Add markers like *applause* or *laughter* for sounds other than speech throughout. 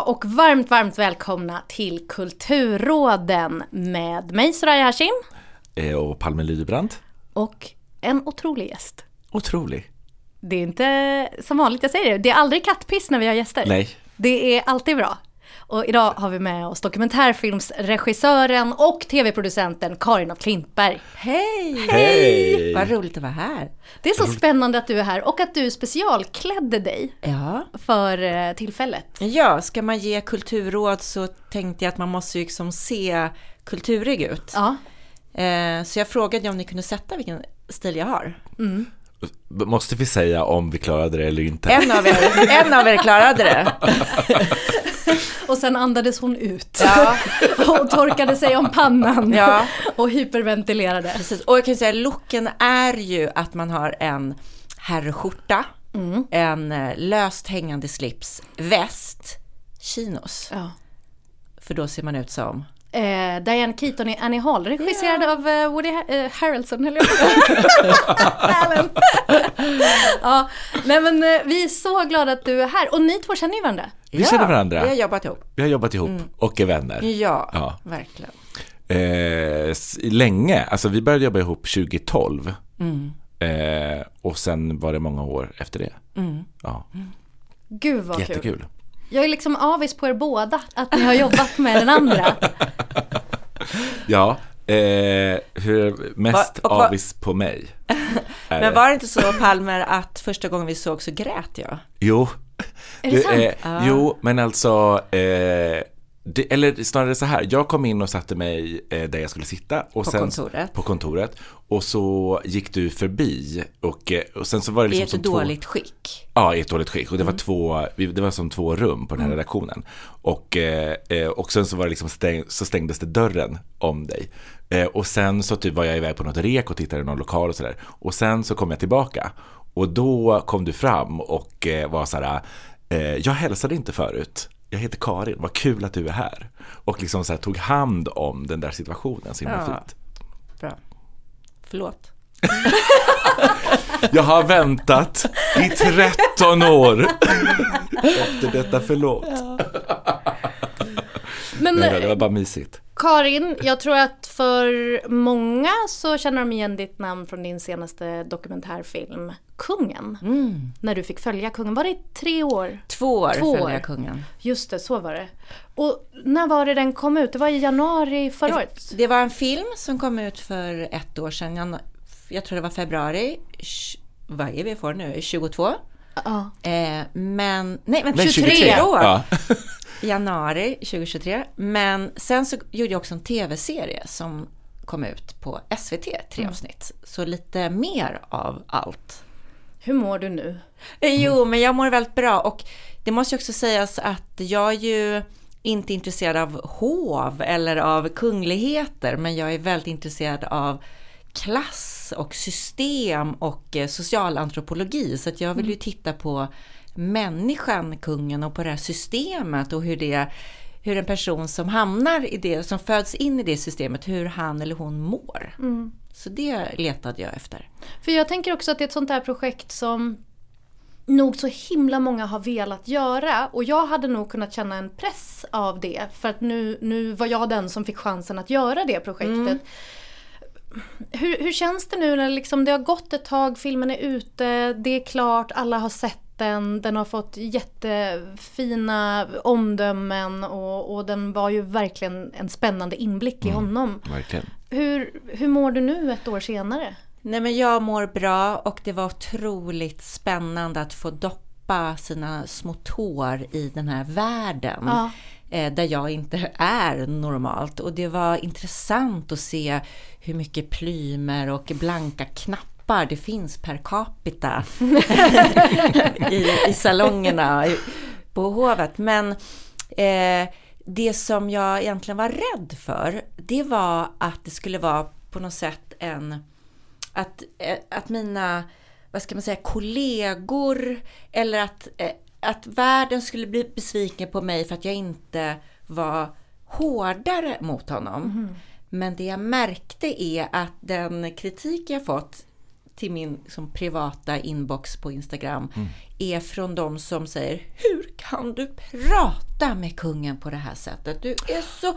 Hallå och varmt, varmt välkomna till Kulturråden med mig Soraya Hashim Eh, Och Palme Lybrand. och en otrolig gäst. Otrolig. Det är inte som vanligt, jag säger det, det är aldrig kattpiss när vi har gäster. Nej. Det är alltid bra. Och idag har vi med oss dokumentärfilmsregissören och tv-producenten Karin af Klintberg. Hej! Hej! Vad roligt att vara här. Det är så spännande att du är här och att du specialklädde dig Ja. för eh, tillfället. ja, ska man ge kulturråd så tänkte jag att man måste ju liksom se kulturig ut. Ja, Eh, så jag frågade om ni kunde sätta vilken stil jag har. Måste vi säga om vi klarade det eller inte? En av er, en av er klarade det. *laughs* och sen andades hon ut Ja, *laughs* och torkade sig om pannan Ja. och hyperventilerade. precis. Och jag kan säga looken är ju att man har en herrskjorta, en eh, löst hängande slips, väst, chinos. Ja. För då ser man ut som Eh, Diane Keaton i Annie Hall, regisserad av eh, Woody ha- eh, Harrelson, höll jag på att *laughs* ja, nej men eh, vi är så glada att du är här. Och ni två känner ju varandra. Vi känner varandra. Vi har jobbat ihop. Vi har jobbat ihop och är vänner. Ja, Ja. verkligen. Eh, länge, alltså vi började jobba ihop 2012. Mm. Eh, och sen var det många år efter det. Mm. Ja, Gud vad kul. jättekul. Jag är liksom avis på er båda, att ni har jobbat med den andra. *laughs* Ja, eh, hur, mest Va- och va- avis på mig. *laughs* Men var det inte så Palmer att första gången vi såg så grät jag? Jo. Är det sant? eh, Jo, men alltså, eh, det, eller snarare så här, jag kom in och satte mig eh, där jag skulle sitta. Och På sen, kontoret. På kontoret. Och så gick du förbi och, eh, och sen så var det I liksom ett som dåligt skick. Två, ja, i ett dåligt skick. Och det var Mm. två, vi- det var som två rum på den här redaktionen. Och, eh, eh, och sen så var det liksom stäng, så stängdes det dörren om dig. Eh, och sen så typ var jag iväg på något rek och tittade i någon lokal och sådär. Och sen så kom jag tillbaka. Och då kom du fram och eh, var så här, eh, jag hälsade inte förut. Jag heter Karin, vad kul att du är här. Och liksom så här, tog hand om den där situationen så himla Ja. fint. Bra. Förlåt. *laughs* Jag har väntat i 13 år efter detta förlåt. Men Nej, det var bara mysigt. Karin, jag tror att för många så känner de igen ditt namn från din senaste dokumentärfilm Kungen. När du fick följa kungen. Var det i tre år? Två år Två följde år. jag kungen. Just det, så var det. Och när var det den kom ut? Det var i januari förra året? Det var en film som kom ut för ett år sedan. Jag, jag tror det var februari. Vad är vi för nu? 22? Ja. Eh, men, nej vänta, Nej, 23, 23. år. Ja. *laughs* Januari 2023. Men sen så gjorde jag också en tv-serie som kom ut på SVT, tre avsnitt. Så lite mer av allt. Hur mår du nu? Eh, Jo, men jag mår väldigt bra och det måste ju också sägas att jag är ju inte intresserad av hov eller av kungligheter, men jag är väldigt intresserad av klass och system och eh, socialantropologi. Så att jag vill ju titta på människan, kungen, och på det här systemet och hur det hur en person som hamnar i det, som föds in i det systemet, hur han eller hon mår. Så det letade jag efter. För jag tänker också att det är ett sånt här projekt som nog så himla många har velat göra och jag hade nog kunnat känna en press av det för att nu, nu var jag den som fick chansen att göra det projektet. Hur, hur känns det nu när liksom det har gått ett tag, filmen är ute, det är klart, alla har sett den, den har fått jättefina omdömen och, och den var ju verkligen en spännande inblick i honom. Verkligen. Hur, hur mår du nu ett år senare? Nej men jag mår bra och det var otroligt spännande att få doppa sina små tår i den här världen. Ja. eh, Där jag inte är normalt. Och det var intressant att se hur mycket plymer och blanka knappar det finns per capita *laughs* i, i salongerna på hovet. Men eh, det som jag egentligen var rädd för, det var att det skulle vara på något sätt en att, eh, att mina, vad ska man säga, kollegor eller att, eh, att världen skulle bli besviken på mig för att jag inte var hårdare mot honom. Men det jag märkte är att den kritik jag fått till min liksom, privata inbox på Instagram är från de som säger Hur kan du prata med kungen på det här sättet? Du är så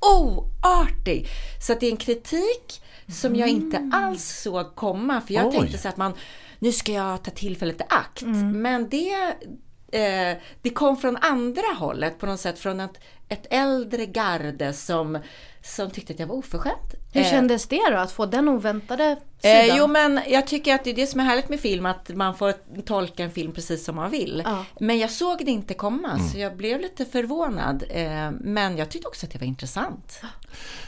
oartig! Så det är en kritik som jag inte alls såg komma. För jag Oj. tänkte så att man, nu ska jag ta tillfället i akt. Men det, eh, det kom från andra hållet på något sätt. Från ett, ett äldre garde som, som tyckte att jag var oförskämd. Hur Eh, kändes det då att få den oväntade sidan? Eh, jo men jag tycker att det är det som är härligt med film, att man får tolka en film precis som man vill. Ja. Men jag såg det inte komma, så jag blev lite förvånad. Eh, men jag tyckte också att det var intressant.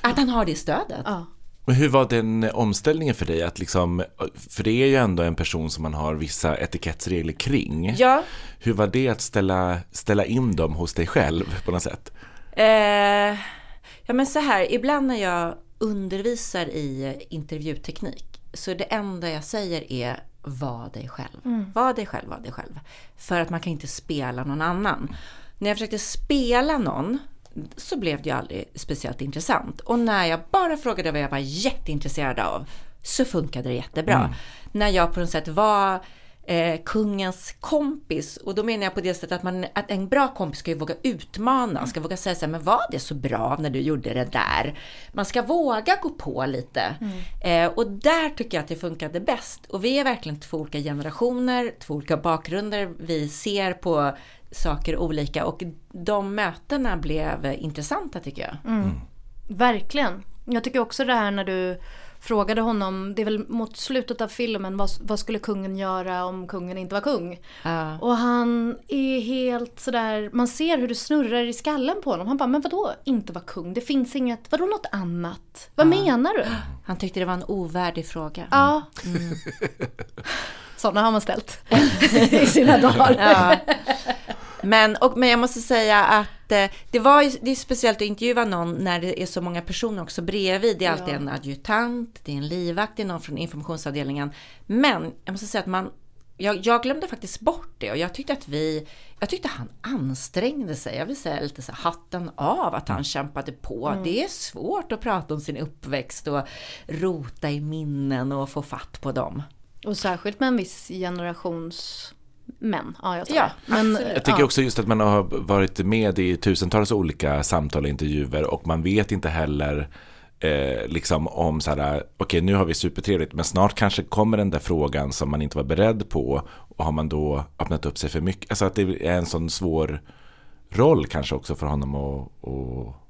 Att han har det stödet. Ja. Men hur var den omställningen för dig? Att liksom, för det är ju ändå en person som man har vissa etikettsregler kring. Ja. Hur var det att ställa, ställa in dem hos dig själv på något sätt? Eh, ja men så här, ibland när jag undervisar i intervjuteknik så det enda jag säger är var dig själv. Var dig själv, var dig själv. För att man kan inte spela någon annan. När jag försökte spela någon så blev det ju aldrig speciellt intressant. Och när jag bara frågade vad jag var jätteintresserad av så funkade det jättebra. När jag på något sätt var eh, kungens kompis. Och då menar jag på det sättet att, man, att en bra kompis ska ju våga utmana, ska våga säga så här, men var det så bra när du gjorde det där? Man ska våga gå på lite. Eh, och där tycker jag att det funkade bäst. Och vi är verkligen två olika generationer, två olika bakgrunder. Vi ser på saker olika och de mötena blev intressanta tycker jag. Verkligen. Jag tycker också det här när du frågade honom, det är väl mot slutet av filmen, vad, vad skulle kungen göra om kungen inte var kung? Ja. Och han är helt sådär, man ser hur det snurrar i skallen på honom. Han bara, men vadå inte vara kung? Det finns inget, vadå något annat? Vad menar du? *gasps* Han tyckte det var en ovärdig fråga. Ja. *laughs* Sådana har man ställt *laughs* i sina dagar. Ja. *laughs* Men, och, men jag måste säga att eh, det, var ju, det är speciellt att intervjua någon när det är så många personer också bredvid. Det är alltid Ja. en adjutant, det är en livvakt, det är någon från informationsavdelningen. Men jag måste säga att man, jag, jag glömde faktiskt bort det och jag tyckte att vi, jag tyckte han ansträngde sig. Jag vill säga lite så hatten av att han kämpade på. Det är svårt att prata om sin uppväxt och rota i minnen och få fatt på dem. Och särskilt med en viss generations män. Ja, jag tar Ja, det. Men, absolut. Jag tycker ja. också just att man har varit med i tusentals olika samtal och intervjuer och man vet inte heller eh, liksom om så här, okej nu har vi supertrevligt men snart kanske kommer den där frågan som man inte var beredd på och har man då öppnat upp sig för mycket, alltså att det är en sån svår roll kanske också för honom att, att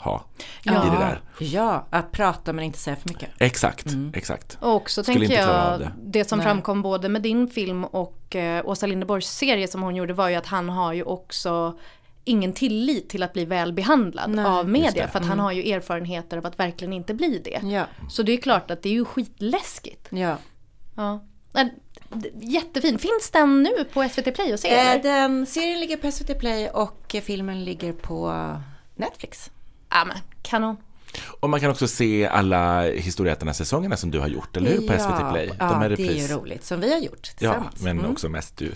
ha Ja. i det där. Ja, att prata men inte säga för mycket. Exakt, exakt. Och också Skulle tänker jag, av det. det. som Nej. framkom både med din film och eh, Åsa Linderborgs serie som hon gjorde var ju att han har ju också ingen tillit till att bli väl behandlad Nej, av media. För att han har ju erfarenheter av att verkligen inte bli det. Ja, Så det är ju klart att det är ju skitläskigt. ja. Ja. Jättefin. Finns den nu på SVT Play att se? Eh, den serien ligger på SVT Play och eh, filmen ligger på Netflix. Ja men kanon. Och man kan också se alla Historieätarna-säsongerna som du har gjort, eller hur? På SVT Play. Ja, De är det är ju roligt. Som vi har gjort Ja, tillsammans. men Mm. också mest du.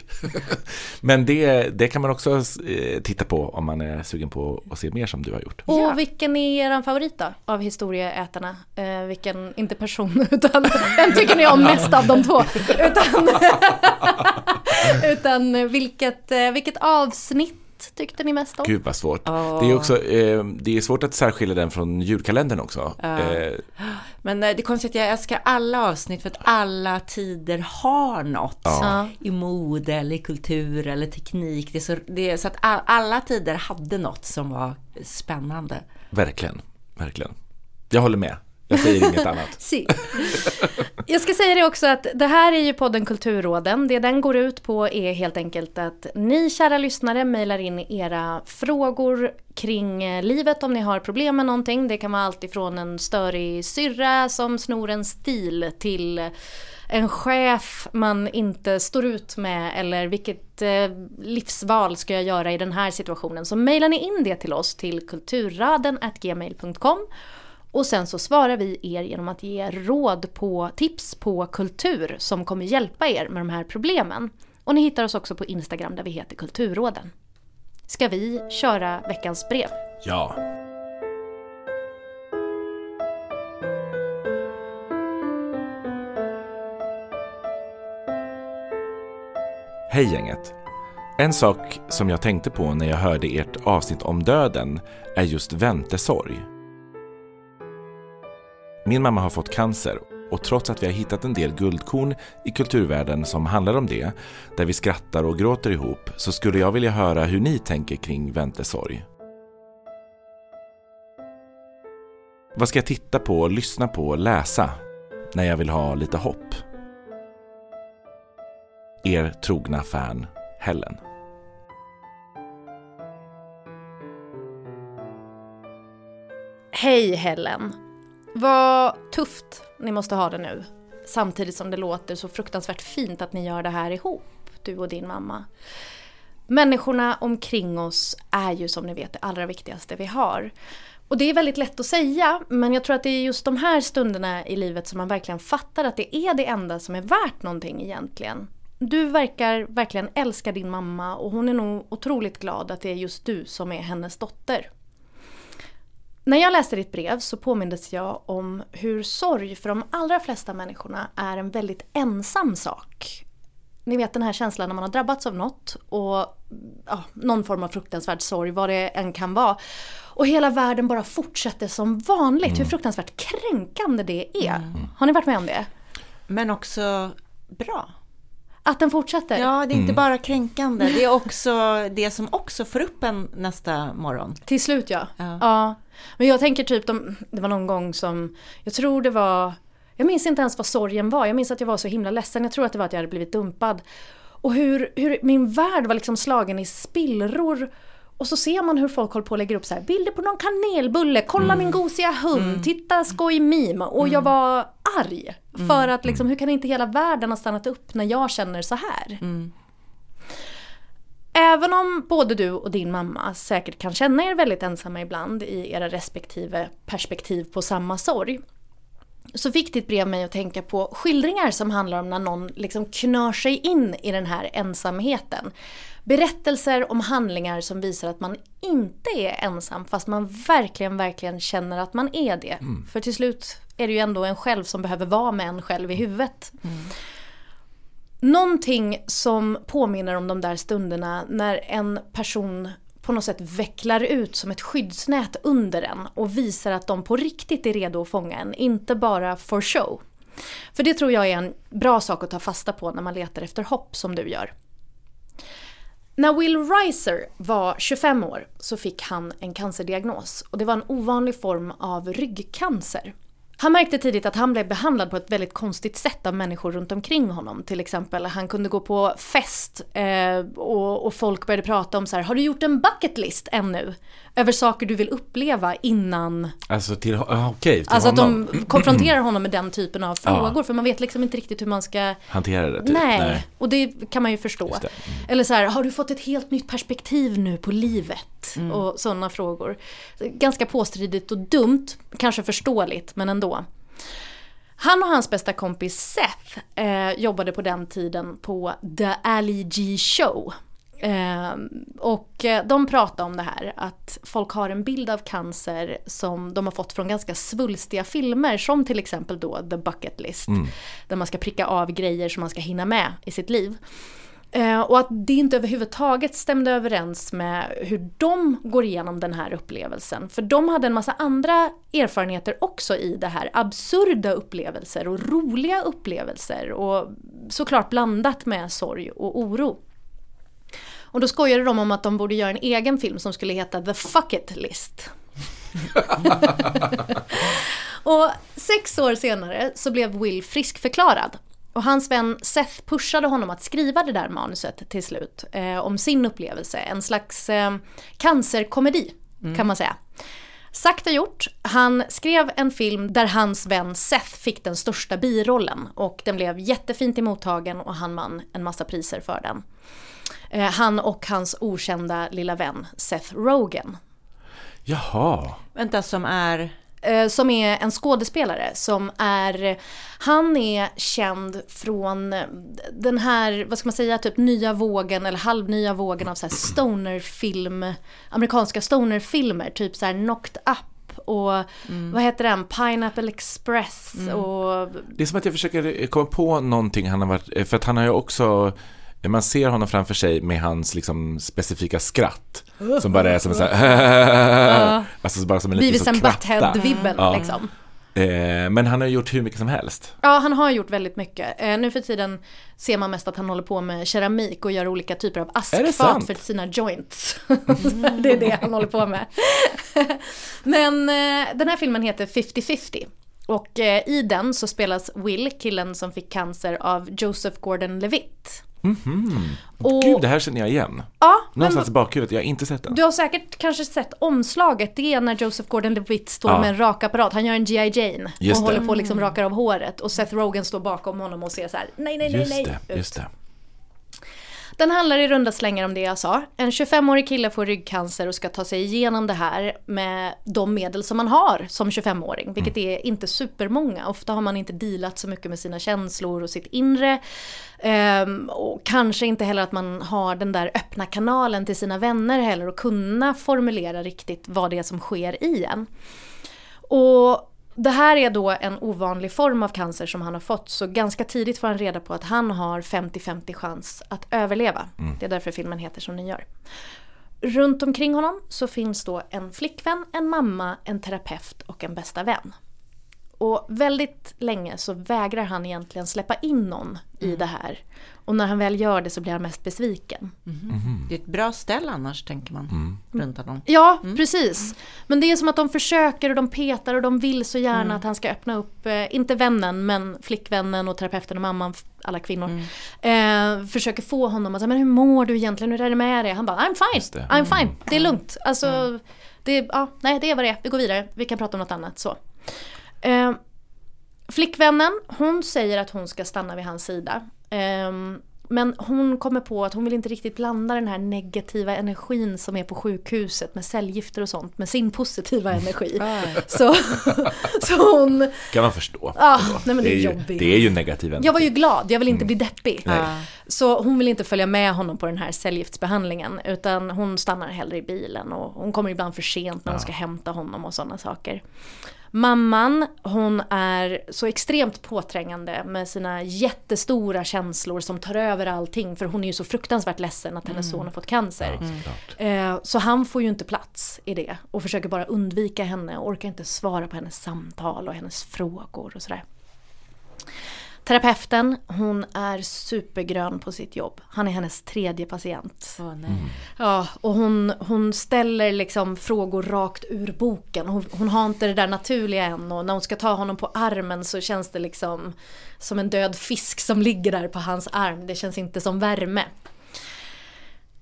*laughs* men det, det kan man också eh, titta på om man är sugen på att se mer som du har gjort. Och Ja. vilken är er favorit då? Av historieätarna? Eh, vilken, inte person, *laughs* utan vem tycker ni om mest av de två? Utan, *laughs* utan vilket, eh, vilket avsnitt tyckte ni mest om? Gud vad svårt. Åh. Det är också eh, det är svårt att särskilja den från julkalendern också. Eh, Men eh, det är konstigt att jag älskar alla avsnitt för att alla tider har något. Ja. I mode eller i kultur eller teknik. Det är så, det är så att alla tider hade något som var spännande. verkligen, verkligen. Jag håller med. Jag säger inget *laughs* annat. Jag ska säga det också att det här är ju podden Kulturråden. Det den går ut på är helt enkelt att ni kära lyssnare mejlar in era frågor kring eh, livet om ni har problem med någonting. Det kan vara allt ifrån en störig syrra som snor en stil till eh, en chef man inte står ut med eller vilket eh, livsval ska jag göra i den här situationen. Så mejlar ni in det till oss till kulturraden gmail.com och sen så svarar vi er genom att ge råd på tips på kultur som kommer hjälpa er med de här problemen. Och ni hittar oss också på Instagram där vi heter Kulturråden. Ska vi köra veckans brev? Ja. Hej gänget! En sak som jag tänkte på när jag hörde ert avsnitt om döden är just väntesorg. Min mamma har fått cancer och trots att vi har hittat en del guldkorn i kulturvärlden som handlar om det, där vi skrattar och gråter ihop, så skulle jag vilja höra hur ni tänker kring väntesorg. Vad ska jag titta på, lyssna på och läsa när jag vill ha lite hopp? Er trogna fan Helen. Hej Helen! Vad tufft ni måste ha det nu. Samtidigt som det låter så fruktansvärt fint att ni gör det här ihop, du och din mamma. Människorna omkring oss är ju som ni vet det allra viktigaste vi har. Och det är väldigt lätt att säga, men jag tror att det är just de här stunderna i livet som man verkligen fattar att det är det enda som är värt någonting egentligen. Du verkar verkligen älska din mamma och hon är nog otroligt glad att det är just du som är hennes dotter. När jag läste ditt brev så påmindes jag om hur sorg för de allra flesta människorna är en väldigt ensam sak. Ni vet den här känslan när man har drabbats av något och ja, någon form av fruktansvärd sorg, vad det än kan vara. Och hela världen bara fortsätter som vanligt. Mm. Hur fruktansvärt kränkande det är. Mm. Har ni varit med om det? Men också bra. Att den fortsätter? Ja, det är inte mm. bara kränkande. Det är också det som också får upp en nästa morgon. Till slut ja. ja. ja. Men jag tänker typ, de, det var någon gång som, jag tror det var, jag minns inte ens vad sorgen var. Jag minns att jag var så himla ledsen. Jag tror att det var att jag hade blivit dumpad. Och hur, hur min värld var liksom slagen i spillror. Och så ser man hur folk håller på och lägger upp så här, bilder på någon kanelbulle, kolla mm. min gosiga hund, mm. titta skoj meme. Och jag mm. var arg. För mm. att liksom, hur kan inte hela världen ha stannat upp när jag känner så här? Mm. Även om både du och din mamma säkert kan känna er väldigt ensamma ibland i era respektive perspektiv på samma sorg. Så fick ditt brev mig att tänka på skildringar som handlar om när någon liksom knör sig in i den här ensamheten. Berättelser om handlingar som visar att man inte är ensam fast man verkligen, verkligen känner att man är det. Mm. För till slut är det ju ändå en själv som behöver vara med en själv i huvudet. Mm. Någonting som påminner om de där stunderna när en person på något sätt vecklar ut som ett skyddsnät under en och visar att de på riktigt är redo att fånga en, inte bara for show. För det tror jag är en bra sak att ta fasta på när man letar efter hopp som du gör. När Will Reiser var 25 år så fick han en cancerdiagnos och det var en ovanlig form av ryggcancer. Han märkte tidigt att han blev behandlad på ett väldigt konstigt sätt av människor runt omkring honom. Till exempel, han kunde gå på fest eh, och, och, folk började prata om så här, har du gjort en bucket list ännu? Över saker du vill uppleva innan... Alltså till, okej, okay, till Alltså honom. att de *clears throat* konfronterar honom med den typen av frågor, ja. för man vet liksom inte riktigt hur man ska... Hantera det. Typ. Nej, Nej, och det kan man ju förstå. Mm. Eller så här, har du fått ett helt nytt perspektiv nu på livet? Mm. Och sådana frågor. Ganska påstridigt och dumt, kanske förståeligt, men ändå. Han och hans bästa kompis Seth eh, jobbade på den tiden på The Ali G Show. Eh, och de pratade om det här att folk har en bild av cancer som de har fått från ganska svulstiga filmer som till exempel då The Bucket List. Mm. Där man ska pricka av grejer som man ska hinna med i sitt liv. Eh, och att det inte överhuvudtaget stämde överens med hur de går igenom den här upplevelsen. För de hade en massa andra erfarenheter också i det här. Absurda upplevelser och roliga upplevelser och såklart blandat med sorg och oro. Och då skojade de om att de borde göra en egen film som skulle heta The Fuck It List. *laughs* och sex år senare så blev Will friskförklarad. Och hans vän Seth pushade honom att skriva det där manuset till slut. Eh, om sin upplevelse. En slags eh, cancerkomedi mm. kan man säga. Sagt och gjort. Han skrev en film där hans vän Seth fick den största birollen. Och den blev jättefint emottagen och han vann en massa priser för den. Eh, han och hans okända lilla vän Seth Rogen. Jaha. Vänta, som är? Eh, som är en skådespelare som är, han är känd från den här, vad ska man säga, typ nya vågen eller halvnya vågen av så här stonerfilm, amerikanska stonerfilmer, typ så här Knocked Up och mm. vad heter den, Pineapple Express mm. och... Det är som att jag försöker komma på någonting han har varit, för att han har ju också Man ser honom framför sig med hans liksom, specifika skratt. Som bara är som en sån här, *laughs* alltså bara som en liten Beavis. Butthead-vibben Ja. liksom. Eh, men han har gjort hur mycket som helst. Ja, han har gjort väldigt mycket. Eh, nu för tiden ser man mest att han håller på med keramik och gör olika typer av askfat för sina joints. *laughs* det är det han håller på med. *laughs* Men eh, den här filmen heter 50-50. Och eh, i den så spelas Will, killen som fick cancer, av Joseph Gordon-Levitt. Och, Gud, det här känner jag igen. ja, men Någonstans i bakhuvudet, jag har inte sett den. du har säkert kanske sett omslaget, det är när Joseph Gordon-Levitt står Ja. med en rakapparat. Han gör en G.I. Jane Just och det. håller på och liksom rakar av håret. Och Seth Rogen står bakom honom och ser så här: nej, nej, nej, Just nej. det, ut. just det. Den handlar i runda slängar om det jag sa. En 25-årig kille får ryggcancer och ska ta sig igenom det här med de medel som man har som 25-åring. Vilket är inte supermånga. Ofta har man inte dealat så mycket med sina känslor och sitt inre. Ehm, och kanske inte heller att man har den där öppna kanalen till sina vänner heller och kunna formulera riktigt vad det är som sker i en. Och det här är då en ovanlig form av cancer som han har fått så ganska tidigt får han reda på att han har 50-50 chans att överleva. Det är därför filmen heter som den gör. Runt omkring honom så finns då en flickvän, en mamma, en terapeut och en bästa vän. Och väldigt länge så vägrar han egentligen släppa in någon i det här. Och när han väl gör det så blir han mest besviken. Det är ett bra ställe annars, tänker man, runt honom. Ja, precis. Men det är som att de försöker och de petar och de vill så gärna att han ska öppna upp, eh, inte vännen, men flickvännen och terapeuten och mamman, alla kvinnor. Eh, försöker få honom att säga, men hur mår du egentligen, hur är det med dig? Han bara, I'm fine, det. I'm fine, det är lugnt. Alltså, det, ja, nej det är vad det är, vi går vidare, vi kan prata om något annat. Så. Eh, flickvännen, hon säger att hon ska stanna vid hans sida. Ehm, men hon kommer på att hon vill inte riktigt blanda den här negativa energin som är på sjukhuset med cellgifter och sånt med sin positiva *laughs* energi. Så, *laughs* så hon, Kan man förstå. ah, nej men det är, ju, jobbigt. det är ju negativ Jag var ju glad, jag vill inte bli deppig. Nej. Så hon vill inte följa med honom på den här cellgiftsbehandlingen utan hon stannar hellre i bilen och hon kommer ibland för sent när hon ska hämta honom och sådana saker. Mamman, hon är så extremt påträngande med sina jättestora känslor som tar över allting för hon är ju så fruktansvärt ledsen att hennes son har fått cancer. Eh, Så han får ju inte plats i det och försöker bara undvika henne och orkar inte svara på hennes samtal och hennes frågor och sådär. Terapeuten, hon är supergrön på sitt jobb. Han är hennes tredje patient. Åh, nej. Ja, och hon, hon ställer liksom frågor rakt ur boken. Hon, hon har inte det där naturliga än och när hon ska ta honom på armen så känns det liksom som en död fisk som ligger där på hans arm. Det känns inte som värme.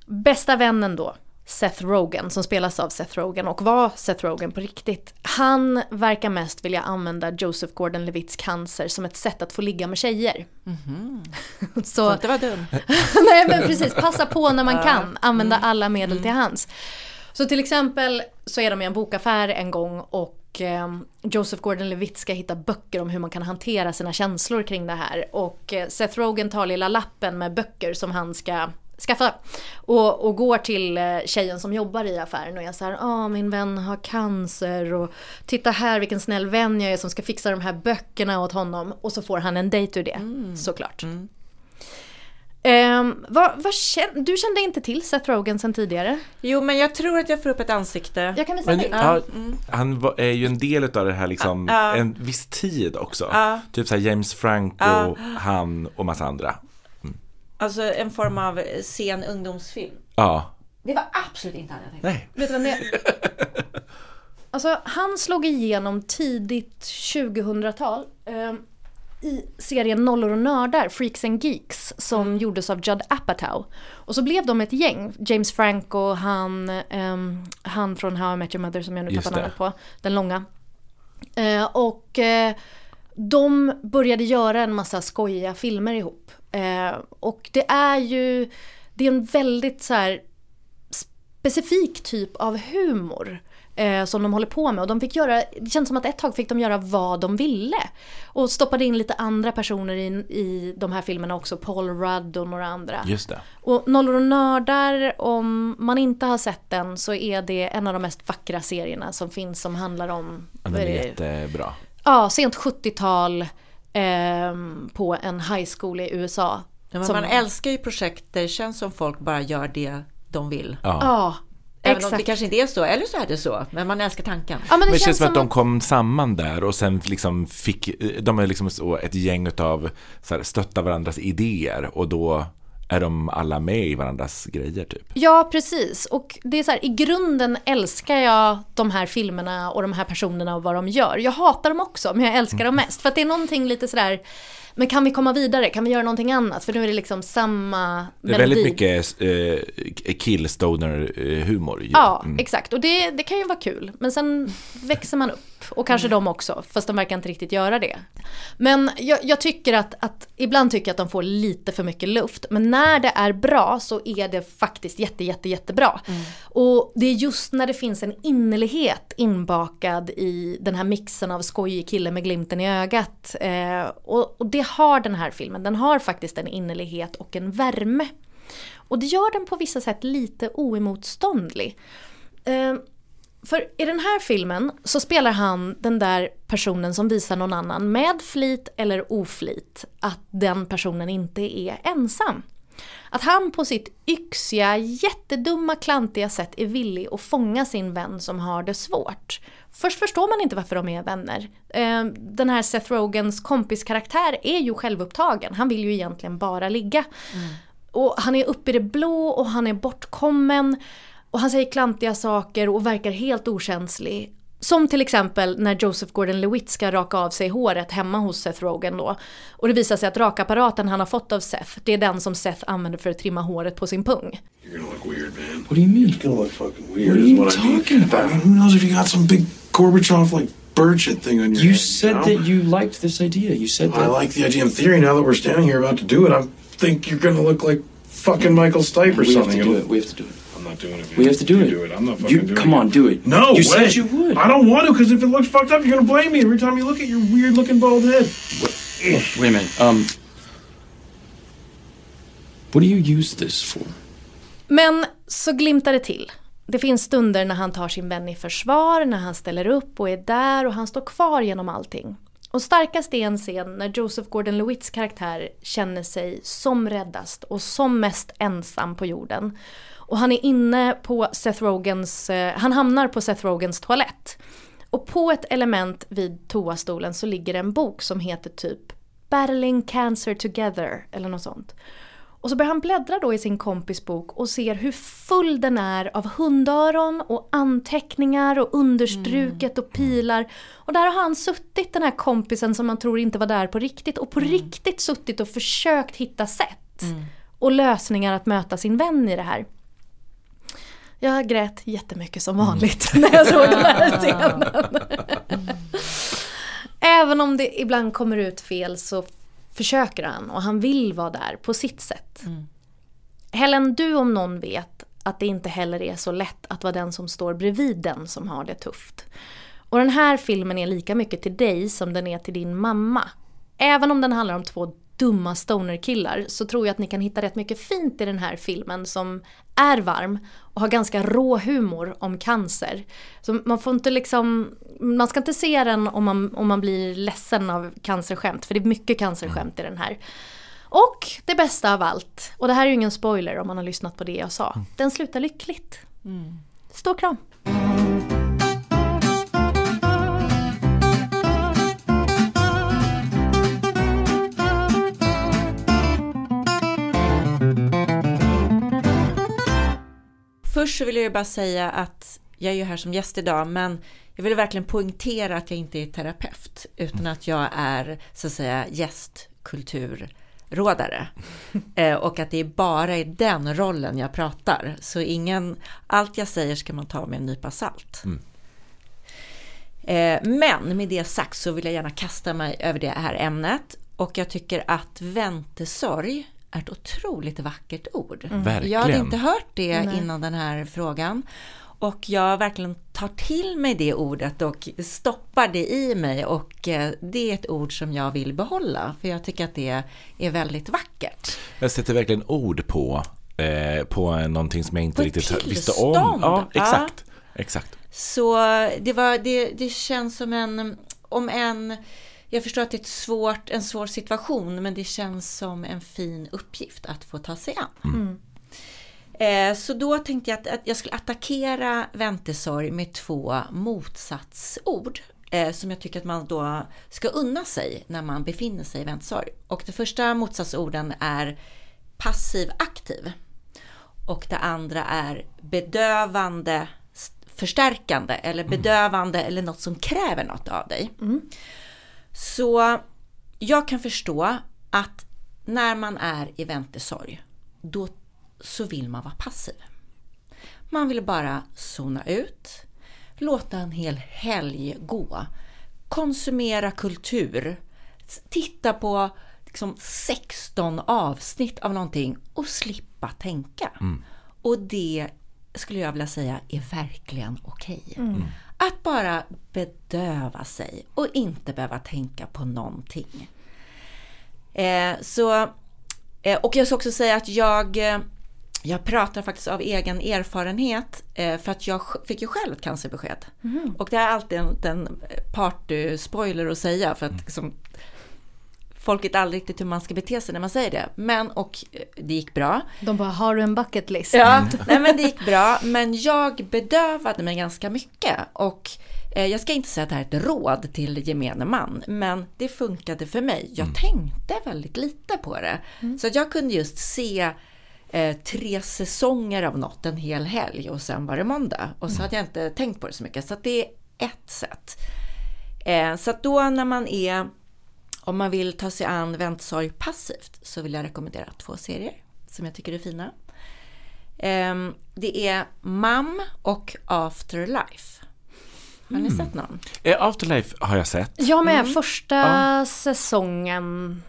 Bästa vännen då, Seth Rogen, som spelas av Seth Rogen och var Seth Rogen på riktigt. Han verkar mest vilja använda Joseph Gordon-Levitts cancer som ett sätt att få ligga med tjejer. *laughs* så, Får inte vara dum. *laughs* Nej men precis, passa på när man kan. Använda alla medel till hands. Så till exempel så är de i en bokaffär en gång och eh, Joseph Gordon-Levitt ska hitta böcker om hur man kan hantera sina känslor kring det här. Och eh, Seth Rogen tar lilla lappen med böcker som han ska skaffa. Och, och går till eh, tjejen som jobbar i affären och är så här, ah min vän har cancer och titta här vilken snäll vän jag är som ska fixa de här böckerna åt honom. Och så får han en dejt ur det, såklart. Ehm, vad, vad kän- du kände inte till Seth Rogen sen tidigare? Jo, men jag tror att jag får upp ett ansikte. Jag kan visa Men, dig. ja, Han var, är ju en del av det här liksom, Ja. en viss tid också. Ja. Typ så här James Franco, han och massa andra. Alltså en form av sen ungdomsfilm. Ja, Det var absolut inte han jag tänkte. nej. Vet du vem det är? *laughs* Alltså han slog igenom tidigt 2000-tal ehm, i serien Nollor och nördar, Freaks and Geeks, som gjordes av Judd Apatow. Och så blev de ett gäng, James Franco, han, ehm, han från How I Met Your Mother som jag nu tappar namnet på, den långa. Eh, och eh, de började göra en massa skojiga filmer ihop. Eh, och det är ju, det är en väldigt så här specifik typ av humor eh, som de håller på med. Och de fick göra, det känns som att ett tag fick de göra vad de ville. Och stoppade in lite andra personer i, i de här filmerna också, Paul Rudd och några andra. Just det. Och Nollor och nördar, om man inte har sett den så är det en av de mest vackra serierna som finns som handlar om Den är det? jättebra. Ja, sent 70-tal ehm, på en high school i USA. Men Som- man älskar ju projekt där det känns som folk bara gör det de vill. Ja. Ja, Även om det exakt. kanske inte är så, eller så är det så, men man älskar tanken. Ja, men det, Men det känns känns som att de att kom samman där och sen liksom fick, de är liksom så ett gäng av så här, stötta varandras idéer och då är de alla med i varandras grejer typ. Ja, precis. Och det är så här, i grunden älskar jag de här filmerna och de här personerna och vad de gör. Jag hatar dem också, men jag älskar dem mest. För att det är någonting lite sådär, men kan vi komma vidare? Kan vi göra någonting annat? För nu är det liksom samma Det är melodi. väldigt mycket eh, killstoner-humor. Ja, Mm. exakt. Och det, det kan ju vara kul. Men sen växer man upp. Och kanske de också, fast de verkar inte riktigt göra det. Men jag, jag tycker att, att, ibland tycker jag att de får lite för mycket luft. Men när det är bra så är det faktiskt jätte, jätte, jättebra. Och det är just när det finns en innerlighet inbakad i den här mixen av skojig kille med glimten i ögat. Eh, och, och det har den här filmen. Den har faktiskt en innerlighet och en värme. Och det gör den på vissa sätt lite oemotståndlig. För i den här filmen så spelar han den där personen som visar någon annan med flit eller oflit att den personen inte är ensam. Att han på sitt yxiga, jättedumma, klantiga sätt är villig att fånga sin vän som har det svårt. Först förstår man inte varför de är vänner. Eh, Den här Seth Rogans kompiskaraktär är ju självupptagen. Han vill ju egentligen bara ligga. Och han är uppe i det blå och han är bortkommen. Och han säger klantiga saker och verkar helt okänslig. Som till exempel när Joseph Gordon-Lewitt ska raka av sig håret hemma hos Seth Rogen då. Och det visar sig att rakapparaten han har fått av Seth, det är den som Seth använder för att trimma håret på sin pung. You're gonna look weird, man. What do you mean? It's gonna look fucking What weird. are is you what I mean. talking about? I mean, who knows if you got some big Gorbachev like shit thing on your You head, said know? that you liked this idea. You said I that. like the idea in theory. Now that we're standing here about to do it, I think you're gonna look like fucking Michael Stipe or we have something. to do it. We have to do it. Not doing it. Man. We have to do you it. Do it. I'm not fucking You doing come it. on, do it. No, You way. said you would. I don't want to because if it looks fucked up, you're gonna blame me every time you look at your weird looking bald head. Wait a minute. Um. What do you use this for? Men så glimtar det till. Det finns stunder när han tar sin vän i försvar, när han ställer upp och är där och han står kvar genom allting. Och starkast är en scen när Joseph Gordon-Lewitts karaktär känner sig som räddast och som mest ensam på jorden. Och han är inne på Seth Rogans, eh, han hamnar på Seth Rogans toalett. Och på ett element vid toastolen så ligger en bok som heter typ Battling Cancer Together eller något sånt. Och så börjar han bläddra då i sin kompis bok och ser hur full den är av hundöron och anteckningar och understruket och pilar. Och där har han suttit den här kompisen som man tror inte var där på riktigt och på riktigt suttit och försökt hitta sätt och lösningar att möta sin vän i det här. Jag grät jättemycket som vanligt *laughs* när jag såg den här *laughs* scenen. Även om det ibland kommer ut fel så försöker han och han vill vara där på sitt sätt. Helen, du om någon vet att det inte heller är så lätt att vara den som står bredvid den som har det tufft. Och den här filmen är lika mycket till dig som den är till din mamma. Även om den handlar om två dumma stonerkillar så tror jag att ni kan hitta rätt mycket fint i den här filmen som är varm och har ganska rå humor om cancer. Så man får inte liksom, man ska inte se den om man, om man blir ledsen av cancerskämt för det är mycket cancerskämt i den här. Och det bästa av allt, och det här är ju ingen spoiler om man har lyssnat på det jag sa, den slutar lyckligt. Stor kram! Först så vill jag ju bara säga att jag är ju här som gäst idag, men jag vill verkligen poängtera att jag inte är terapeut, utan att jag är så att säga gästkulturrådare. *laughs* Eh, och att det är bara i den rollen jag pratar. Så ingen, allt jag säger ska man ta med en nypa salt. Eh, men med det sagt så vill jag gärna kasta mig över det här ämnet. Och jag tycker att väntesorg är ett otroligt vackert ord. Verkligen. Jag hade inte hört det Nej. innan den här frågan. Och jag verkligen tar till mig det ordet och stoppar det i mig. Och eh, det är ett ord som jag vill behålla. För jag tycker att det är väldigt vackert. Jag sätter verkligen ord på, eh, på någonting som jag inte På riktigt visste om. tillstånd. Ja, Ja. exakt. exakt. Så det, var, det, det känns som en, om en, jag förstår att det är ett svårt, en svår situation men det känns som en fin uppgift att få ta sig an. Eh, Så då tänkte jag att, att jag skulle attackera väntesorg med två motsatsord eh, som jag tycker att man då ska unna sig när man befinner sig i väntesorg. Och det första motsatsorden är passiv aktiv och det andra är bedövande förstärkande eller bedövande eller något som kräver något av dig. Så jag kan förstå att när man är i väntesorg, då så vill man vara passiv. Man vill bara zona ut, låta en hel helg gå, konsumera kultur, titta på liksom 16 avsnitt av någonting och slippa tänka. Och det skulle jag vilja säga är verkligen okej. Att bara bedöva sig och inte behöva tänka på någonting. Eh, så, eh, och jag ska också säga att jag, eh, jag pratar faktiskt av egen erfarenhet eh, för att jag fick ju själv ett cancerbesked. Och det är alltid en, en party-spoiler att säga för att liksom, folk vet aldrig riktigt hur man ska bete sig när man säger det. Men och eh, det gick bra. De bara, har du en bucket list? Ja, nej men det gick bra. Men jag bedövade mig ganska mycket. Och eh, jag ska inte säga att det här är ett råd till gemene man, men det funkade för mig. Jag tänkte väldigt lite på det. Så att jag kunde just se eh, tre säsonger av något en hel helg och sen var det måndag. Och så hade jag inte tänkt på det så mycket. Så att det är ett sätt. Eh, så att då när man är, om man vill ta sig an väntesorg passivt, så vill jag rekommendera två serier som jag tycker är fina. Ehm, det är Mum och Afterlife. Har ni sett någon? Eh, Afterlife har jag sett. Jag med, Mm. första säsongen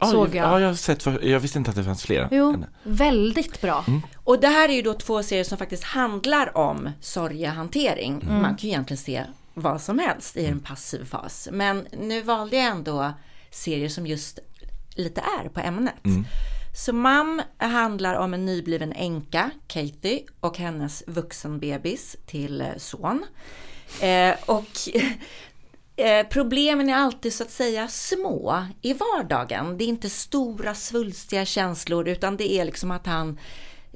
Ja, såg Ja, jag. jag har sett. För, jag visste inte att det fanns flera. Jo, än- väldigt bra. Och det här är ju då två serier som faktiskt handlar om sorgehantering. Man kan ju egentligen se vad som helst i en passiv fas. Men nu valde jag ändå serier som just lite är på ämnet. Så Mam handlar om en nybliven änka, Katie, och hennes vuxenbebis till eh, son. Eh, och *laughs* Eh, problemen är alltid så att säga små i vardagen. Det är inte stora svulstiga känslor utan det är liksom att han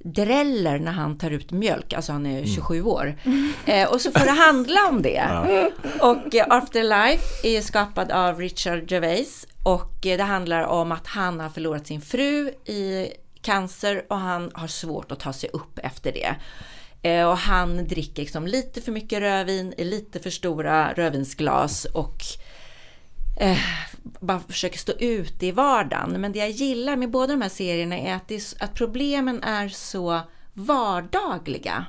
dräller när han tar ut mjölk, alltså han är 27 år. Eh, och så får det handla om det. Och eh, Afterlife är skapad av Richard Gervais och eh, det handlar om att han har förlorat sin fru i cancer och han har svårt att ta sig upp efter det. Eh, Och han dricker liksom lite för mycket rödvin i lite för stora rödvinsglas och eh, bara försöker stå ut i vardagen. Men det jag gillar med båda de här serierna är att, det är, att problemen är så vardagliga.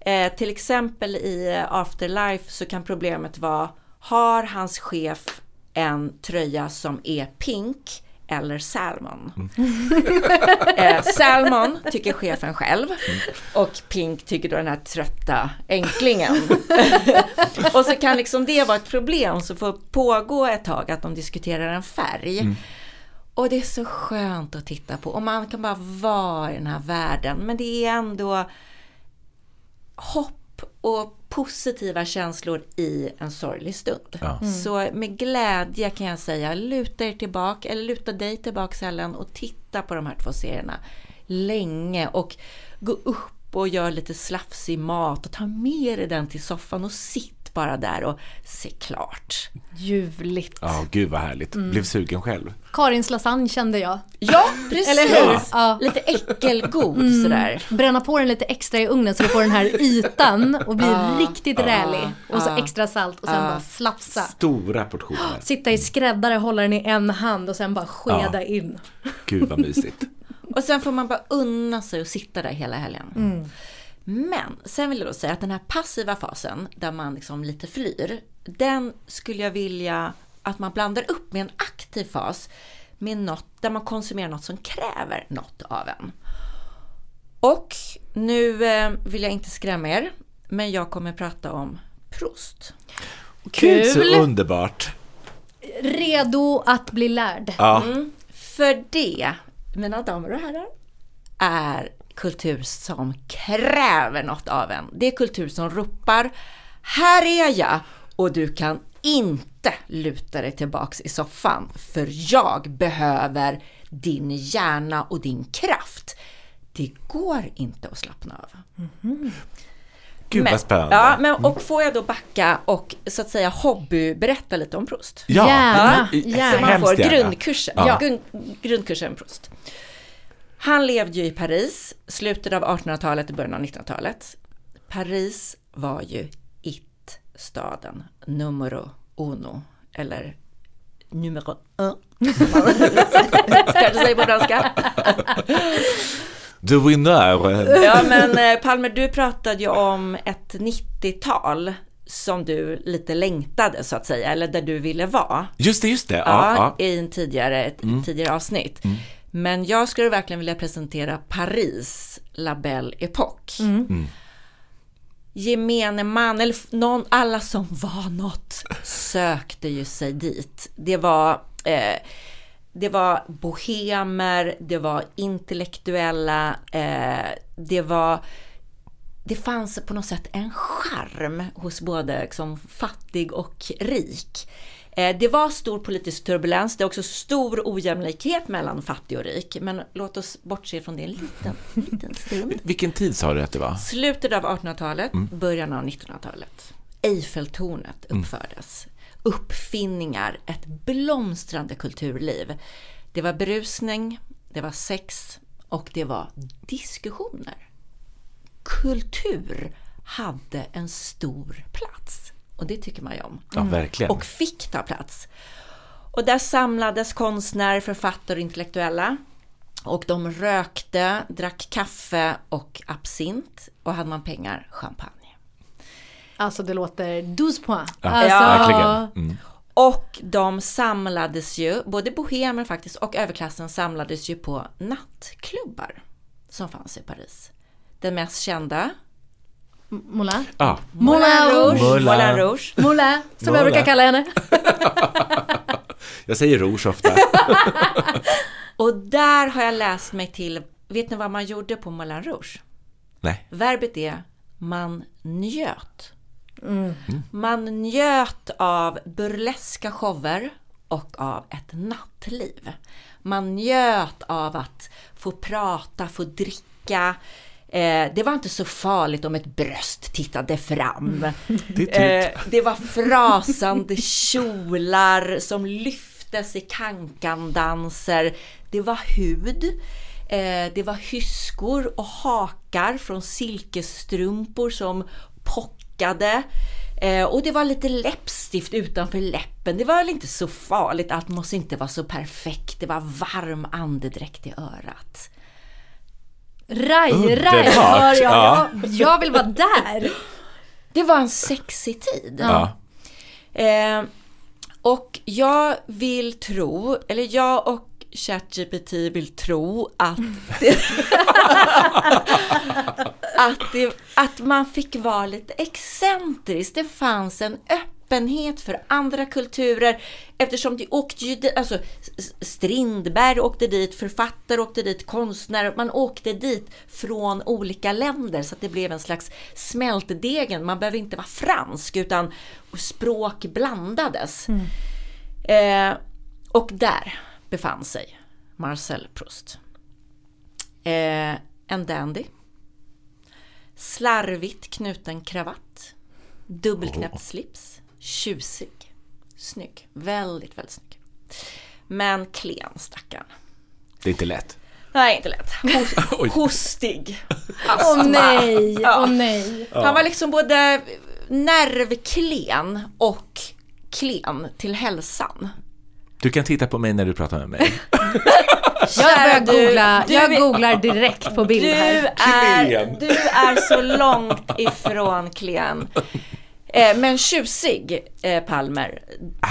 Eh, till exempel i Afterlife så kan problemet vara, har hans chef en tröja som är pink eller salmon? *laughs* Eh, salmon tycker chefen själv och pink tycker då den här trötta änklingen. *laughs* och så kan liksom det vara ett problem som får pågå ett tag att de diskuterar en färg. Och det är så skönt att titta på och man kan bara vara i den här världen men det är ändå hopp och positiva känslor i en sorglig stund. Ja. Så med glädje kan jag säga, luta er tillbaka, eller luta dig tillbaka Ellen och titta på de här två serierna länge och gå upp och gör lite slafsig mat och ta med dig den till soffan och sitt bara där och se klart. Ljuvligt. Ja, gud vad härligt. Blev sugen själv. Karins lasagne kände jag. Ja, precis! Eller hur? Ja. Lite äckelgod sådär. Bränna på den lite extra i ugnen så du får den här ytan och blir riktigt rälig. Och så extra salt och sen bara slafsa. Stora portioner. *gasps* Sitta i skräddare, hålla den i en hand och sen bara skeda in. Gud vad mysigt. *laughs* Och sen får man bara unna sig och sitta där hela helgen. Men sen vill jag då säga att den här passiva fasen där man liksom lite flyr, den skulle jag vilja att man blandar upp med en aktiv fas med något där man konsumerar något som kräver något av en. Och nu eh, vill jag inte skrämma er, men jag kommer prata om Proust. Gud så Kul. underbart. Redo att bli lärd. Ja, För det, mina damer och herrar, är kultur som kräver något av en. Det är kultur som ropar Här är jag och du kan inte luta dig tillbaks i soffan, för jag behöver din hjärna och din kraft. Det går inte att slappna av. Gud Men- vad spännande. Ja, men, och får jag då backa och så att säga hobbyberätta lite om Proust? Ja, Gärna, gärna. Så man får grundkursen, Ja. grund, grundkursen Proust. Han levde ju i Paris, slutet av 1800-talet och början av 1900-talet. Paris var ju it-staden, numero uno, eller numero un. *laughs* Kanske säger på franska. The winner. Ja, men eh, Palmer, du pratade ju om ett 90-tal som du lite längtade så att säga, eller där du ville vara. Just det, just det. Ja, Ja, ja. Mm. i en tidigare, ett tidigare avsnitt. Men jag skulle verkligen vilja presentera Paris, La Belle Époque. Mm. Gemene man, eller någon, alla som var något, sökte ju sig dit. Det var, eh, det var bohemer, det var intellektuella, eh, det var det fanns på något sätt en charm hos både liksom, fattig och rik. Eh, Det var stor politisk turbulens, det är också stor ojämlikhet mellan fattig och rik. Men låt oss bortse från det en liten, liten stund. Vilken tid sa du att det var? Slutet av 1800-talet, början av 1900-talet. Eiffeltornet uppfördes. Uppfinningar, ett blomstrande kulturliv. Det var berusning, det var sex och det var diskussioner. Kultur hade en stor plats. Och det tycker man ju om. Ja, verkligen. Och fick ta plats. Och där samlades konstnärer, författare och intellektuella. Och de rökte, drack kaffe och absint. Och hade man pengar, champagne. Alltså det låter 12 points. Ja, alltså, verkligen. Mm. Och de samlades ju, både bohemer faktiskt och överklassen samlades ju på nattklubbar som fanns i Paris. Den mest kända, Moulin. Ja, Moulin Rouge. Moulin. Moulin Rouge. Moulin, som jag Moulin. brukar kalla henne. *laughs* jag säger rouge ofta. *laughs* Och där har jag läst mig till, vet ni vad man gjorde på Moulin Rouge? Nej. Verbet är man njöt. Man njöt av burleska shower och av ett nattliv. Man njöt av att få prata, få dricka. Eh, det var inte så farligt om ett bröst tittade fram. Typ. Eh, det var frasande kjolar som lyftes i kankandanser. Det var hud. Eh, det var hyskor och hakar från silkesstrumpor som pockade. Eh, och det var lite läppstift utanför läppen. Det var väl inte så farligt. Allt måste inte vara så perfekt. Det var varm andedräkt i örat. Raj, raj, hör jag. ja. jag. Jag vill vara där. Det var en sexig tid. Ja. Eh, och jag vill tro, eller jag och ChatGPT vill tro att, det, *laughs* att, det, att man fick vara lite excentrisk. Det fanns en öppenhet för andra kulturer eftersom det åkte ju dit, alltså Strindberg åkte dit, författare åkte dit, konstnärer, man åkte dit från olika länder så att det blev en slags smältdegen. Man behöver inte vara fransk utan språk blandades. Eh, och där befann sig Marcel Proust. Eh, en dandy. Slarvigt knuten kravatt. Dubbelknäppt slips. Tjusig. Snygg. Väldigt, väldigt snygg. Men klen stackarn. Det är inte lätt. Nej, inte lätt. Hos, *laughs* Oj. hostig. Åh nej, Ja. åh nej. Han var liksom både nervklen och klen till hälsan. Du kan titta på mig när du pratar med mig. *laughs* Jag börjar Du- googla, du jag är- googlar direkt på bild Du här. är, Klen. du är så långt ifrån klen. Eh, men tjusig, eh, Palmer.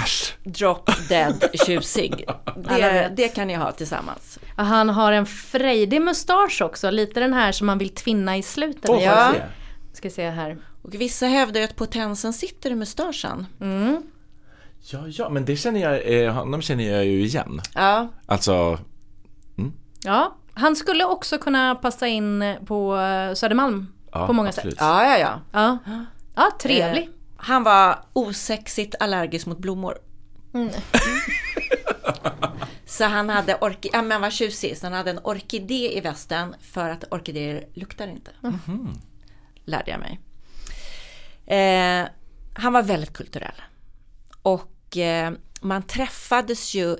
Äsch. Drop dead tjusig. *laughs* Det, det kan ni ha tillsammans. Ja, Han har en frejdig mustasch också, lite den här som man vill tvinna i slutet. Får Ja. Ska se här. Och vissa hävdar ju att potensen sitter i mustaschen. Ja, ja, men det känner jag, eh, honom känner jag ju igen. Ja, Alltså, Ja, han skulle också kunna passa in på eh, Södermalm ja, på många absolut. sätt. ja, ja. ja. Ja, ja trevlig. Eh, han var osexigt allergisk mot blommor. *laughs* Så han hade, orki- ja men vad tjusig, så han hade en orkidé i västen för att orkidéer luktar inte. Lärde jag mig. Eh, han var väldigt kulturell. Och eh, man träffades ju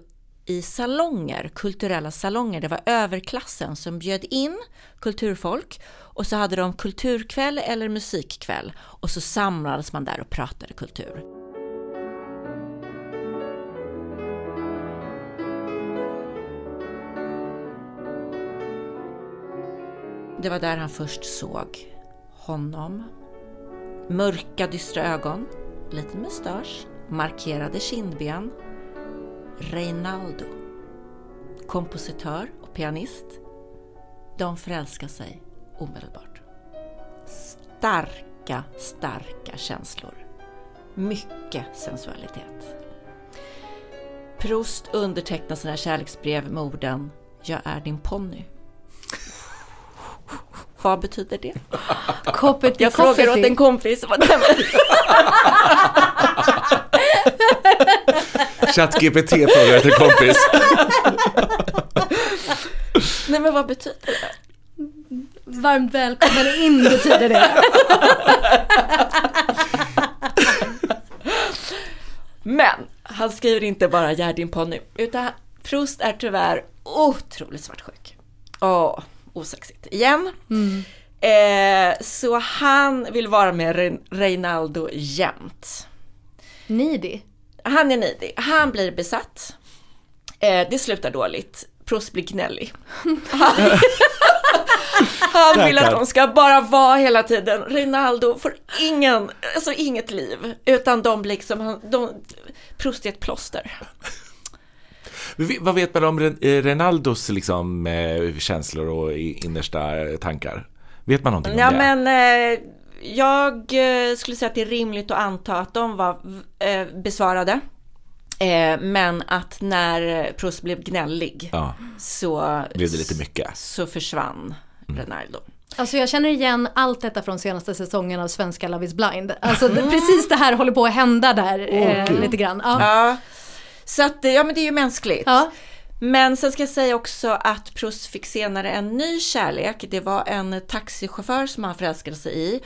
i salonger, kulturella salonger. Det var överklassen som bjöd in kulturfolk och så hade de kulturkväll eller musikkväll och så samlades man där och pratade kultur. Det var där han först såg honom. Mörka dystra ögon, liten mustasch, markerade kindben. Reinaldo, kompositör och pianist. De förälskar sig omedelbart. Starka, starka känslor. Mycket sensualitet. Proust undertecknar sina kärleksbrev med orden Jag är din ponny. Vad betyder det? Koppet Jag frågar åt en kompis. *laughs* ChatGPT frågar efter kompis. *laughs* Nej men vad betyder det? Varmt välkommen in betyder det. *laughs* Men han skriver inte bara Gär din ponny, utan Proust är tyvärr otroligt svartsjuk. Åh, osexigt igen. Eh, så han vill vara med Re- Reinaldo jämt. Needy. Han är nidig, han blir besatt. Eh, det slutar dåligt. Proust blir gnällig. Han, vill att de ska bara vara hela tiden. Reinaldo får ingen, alltså inget liv. Utan de blir liksom, de, Proust är ett plåster. Vad vet man om eh, Renaldos liksom, eh, känslor och innersta tankar? Vet man någonting om Ja det? men eh, jag eh, skulle säga att det är rimligt att anta att de var eh, besvarade. Eh, men att när Proust blev gnällig Ja, så, blev det lite mycket. så försvann Renaldo. Alltså jag känner igen allt detta från senaste säsongen av svenska Love is blind. Alltså det, precis det här håller på att hända där eh, lite grann. Ja. Ja, så att, ja men det är ju mänskligt. Ja. Men sen ska jag säga också att Proust fick senare en ny kärlek. Det var en taxichaufför som han förälskade sig i.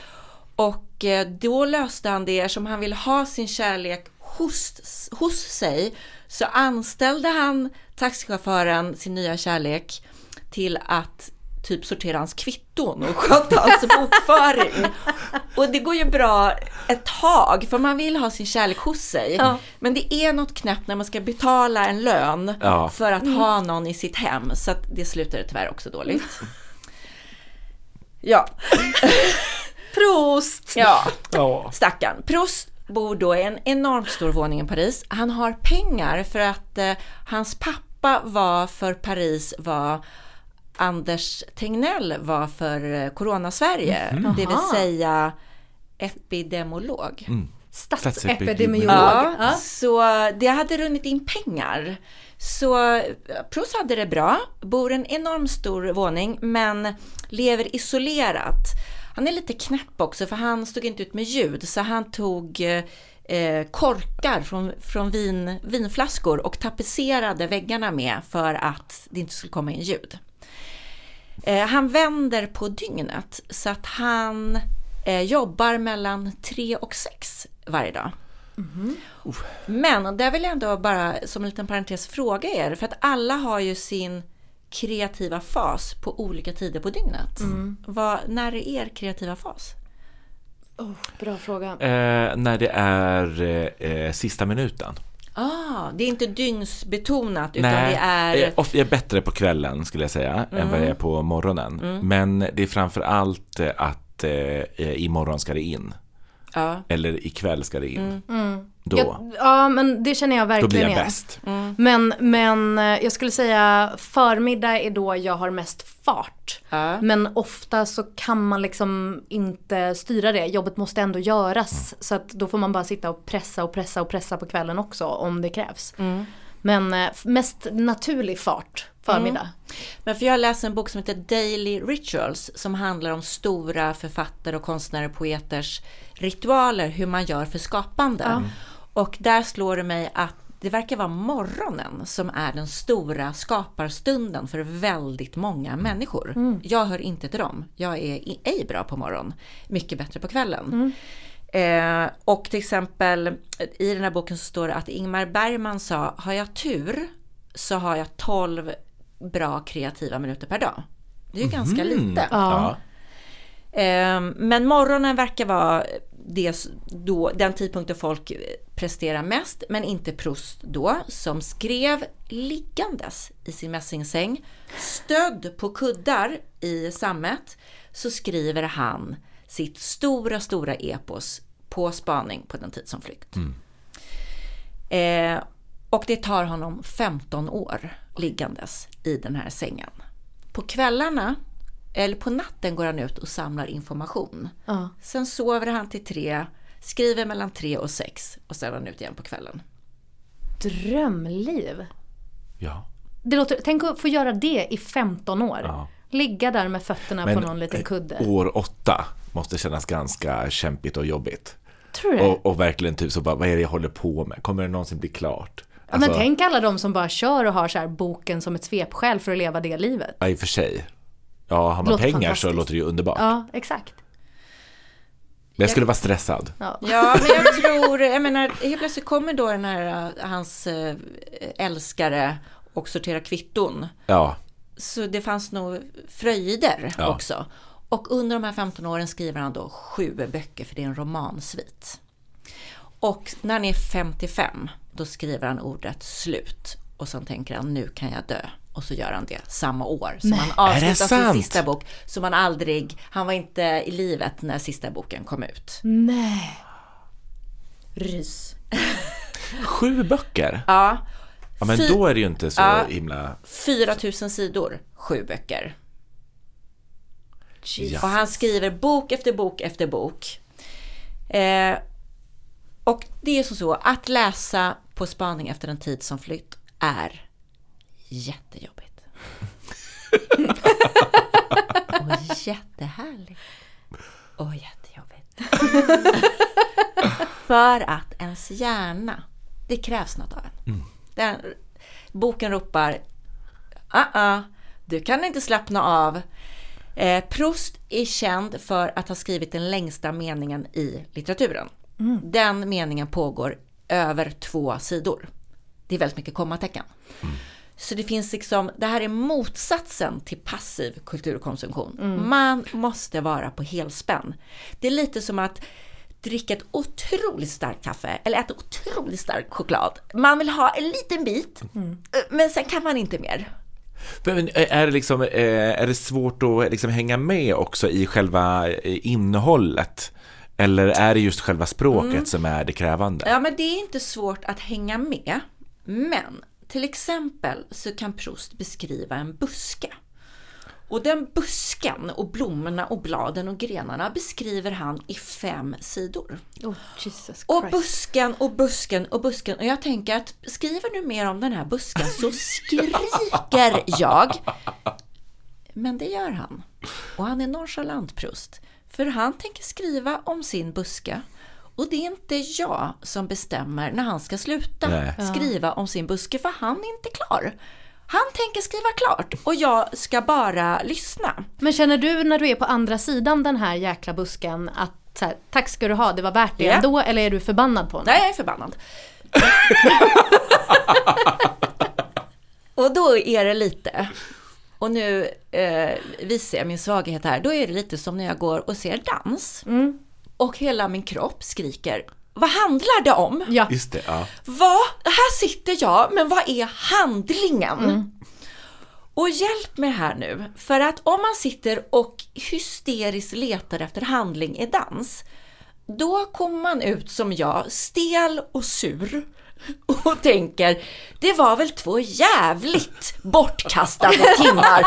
Och eh, då löste han det, som han ville ha sin kärlek hos, hos sig, så anställde han taxichauffören, sin nya kärlek, till att typ sortera hans kvitton och sköta hans bokföring. Och det går ju bra ett tag, för man vill ha sin kärlek hos sig. Ja. Men det är något knäppt när man ska betala en lön Ja. för att ha någon i sitt hem, så att det slutade tyvärr också dåligt. Ja, *laughs* Prost! ja. Ja. Stackarn. Proust bor då i en enormt stor våning i Paris. Han har pengar för att eh, hans pappa var för Paris vad Anders Tegnell var för eh, Corona-Sverige. Det vill säga epidemolog. Statsepidemiolog. Ja, Ja. så det hade runnit in pengar. Så eh, Proust hade det bra, bor i en enormt stor våning men lever isolerat. Han är lite knäpp också för han stod inte ut med ljud så han tog eh, korkar från, från vin, vinflaskor och tapetserade väggarna med för att det inte skulle komma in ljud. Eh, han vänder på dygnet så att han eh, jobbar mellan tre och sex varje dag. Men där vill jag ändå bara som en liten parentes fråga er, för att alla har ju sin kreativa fas på olika tider på dygnet. Vad, när är er kreativa fas? Oh, bra fråga. Eh, när det är eh, eh, sista minuten. Ah, det är inte dygnsbetonat utan det är... jag är bättre på kvällen skulle jag säga än vad jag är på morgonen. Men det är framför allt eh, att eh, imorgon ska det in. Ja. Eller ikväll ska det in. Då, Ja, ja men det känner jag då verkligen blir jag bäst. Men, men eh, jag skulle säga förmiddag är då jag har mest fart. Ja. Men ofta så kan man liksom inte styra det. Jobbet måste ändå göras. Så att då får man bara sitta och pressa och pressa och pressa på kvällen också om det krävs. Men eh, mest naturlig fart förmiddag. Men för jag läser en bok som heter Daily Rituals som handlar om stora författare och konstnärer och poeters ritualer, hur man gör för skapande. Och där slår det mig att det verkar vara morgonen som är den stora skaparstunden för väldigt många människor. Jag hör inte till dem. Jag är ej bra på morgon, mycket bättre på kvällen. Eh, och till exempel i den här boken så står det att Ingmar Bergman sa, har jag tur så har jag 12 bra kreativa minuter per dag. Det är ju ganska lite. Ja. Ehm, Men morgonen verkar vara det, då, den tidpunkten folk presterar mest, men inte Proust då, som skrev liggandes i sin mässingsäng, stödd på kuddar i sammet, så skriver han sitt stora, stora epos på spaning på den tid som flykt. Eh, och det tar honom 15 år liggandes i den här sängen. På kvällarna, eller på natten går han ut och samlar information. Ja. Sen sover han till tre, skriver mellan tre och sex och sen är han ut igen på kvällen. Drömliv. ja. Det låter, tänk att få göra det i 15 år. Ja. Ligga där med fötterna på någon liten eh, kudde. år åtta måste kännas ganska kämpigt och jobbigt. Tror du? Och, och verkligen typ så bara, vad är det jag håller på med? Kommer det någonsin bli klart? Ja, men Alltså, tänk alla de som bara kör och har så här boken som ett svepskäl för att leva det livet. Ja, i och för sig. Ja, har man Låter pengar så låter det ju underbart. Ja, exakt. Men jag skulle vara stressad. Ja. Ja, men jag *laughs* tror, jag menar, helt plötsligt kommer då den här, äh, hans äh, älskare och sortera kvitton. Ja, Så det fanns nog fröjder Ja. också. Och under de här 15 åren skriver han då sju böcker, för det är en romansvit. Och när han är 55, då skriver han ordet slut. Och sen tänker han, nu kan jag dö. Och så gör han det samma år. Så han Är det avslutar sin sista bok. Som han aldrig, han var inte i livet när sista boken kom ut. Nej. Rys. sju böcker. Ja, Ja, men Fy- då är det ju inte så Ja. himla... 4000 sidor, sju böcker. Ja. Och han skriver bok efter bok efter bok. Eh, och det är så så att läsa På spaning efter en tid som flytt är jättejobbigt. *laughs* och jättehärligt. Och jättejobbigt. *laughs* För att ens hjärna, det krävs något av en. Den, boken ropar uh-uh, du kan inte slappna av. Eh, Proust är känd för att ha skrivit den längsta meningen i litteraturen. Den meningen pågår över två sidor. Det är väldigt mycket kommatecken. Så det finns liksom, det här är motsatsen till passiv kulturkonsumtion. Man måste vara på helspänn. Det är lite som att dricka ett otroligt starkt kaffe eller äta otroligt stark choklad. Man vill ha en liten bit, men sen kan man inte mer. Men är det, liksom, eh, är det svårt att liksom hänga med också i själva eh, innehållet? Eller är det just själva språket Mm. som är det krävande? Ja, men det är inte svårt att hänga med. Men till exempel så kan Proust beskriva en buske. Och den busken och blommorna och bladen och grenarna beskriver han i fem sidor. Oh, Jesus Och busken och busken och busken. Och jag tänker att skriver du mer om den här busken så skriker jag. Men det gör han. Och han är nonchalant Proust. För han tänker skriva om sin buske. Och det är inte jag som bestämmer när han ska sluta Nej. skriva om sin buske, för han är inte klar. Han tänker skriva klart och jag ska bara lyssna. Men känner du när du är på andra sidan den här jäkla busken att så här, tack ska du ha, det var värt det Ja. ändå, eller är du förbannad på honom? Nej, jag är förbannad. och då är det lite, och nu eh, visar jag min svaghet här, då är det lite som när jag går och ser dans. Och hela min kropp skriker, vad handlar det om? Ja. Just det, ja. Vad? Här sitter jag, men vad är handlingen? Och hjälp mig här nu, för att om man sitter och hysteriskt letar efter handling i dans, då kommer man ut som jag, stel och sur *laughs* och tänker, det var väl två jävligt bortkastade timmar.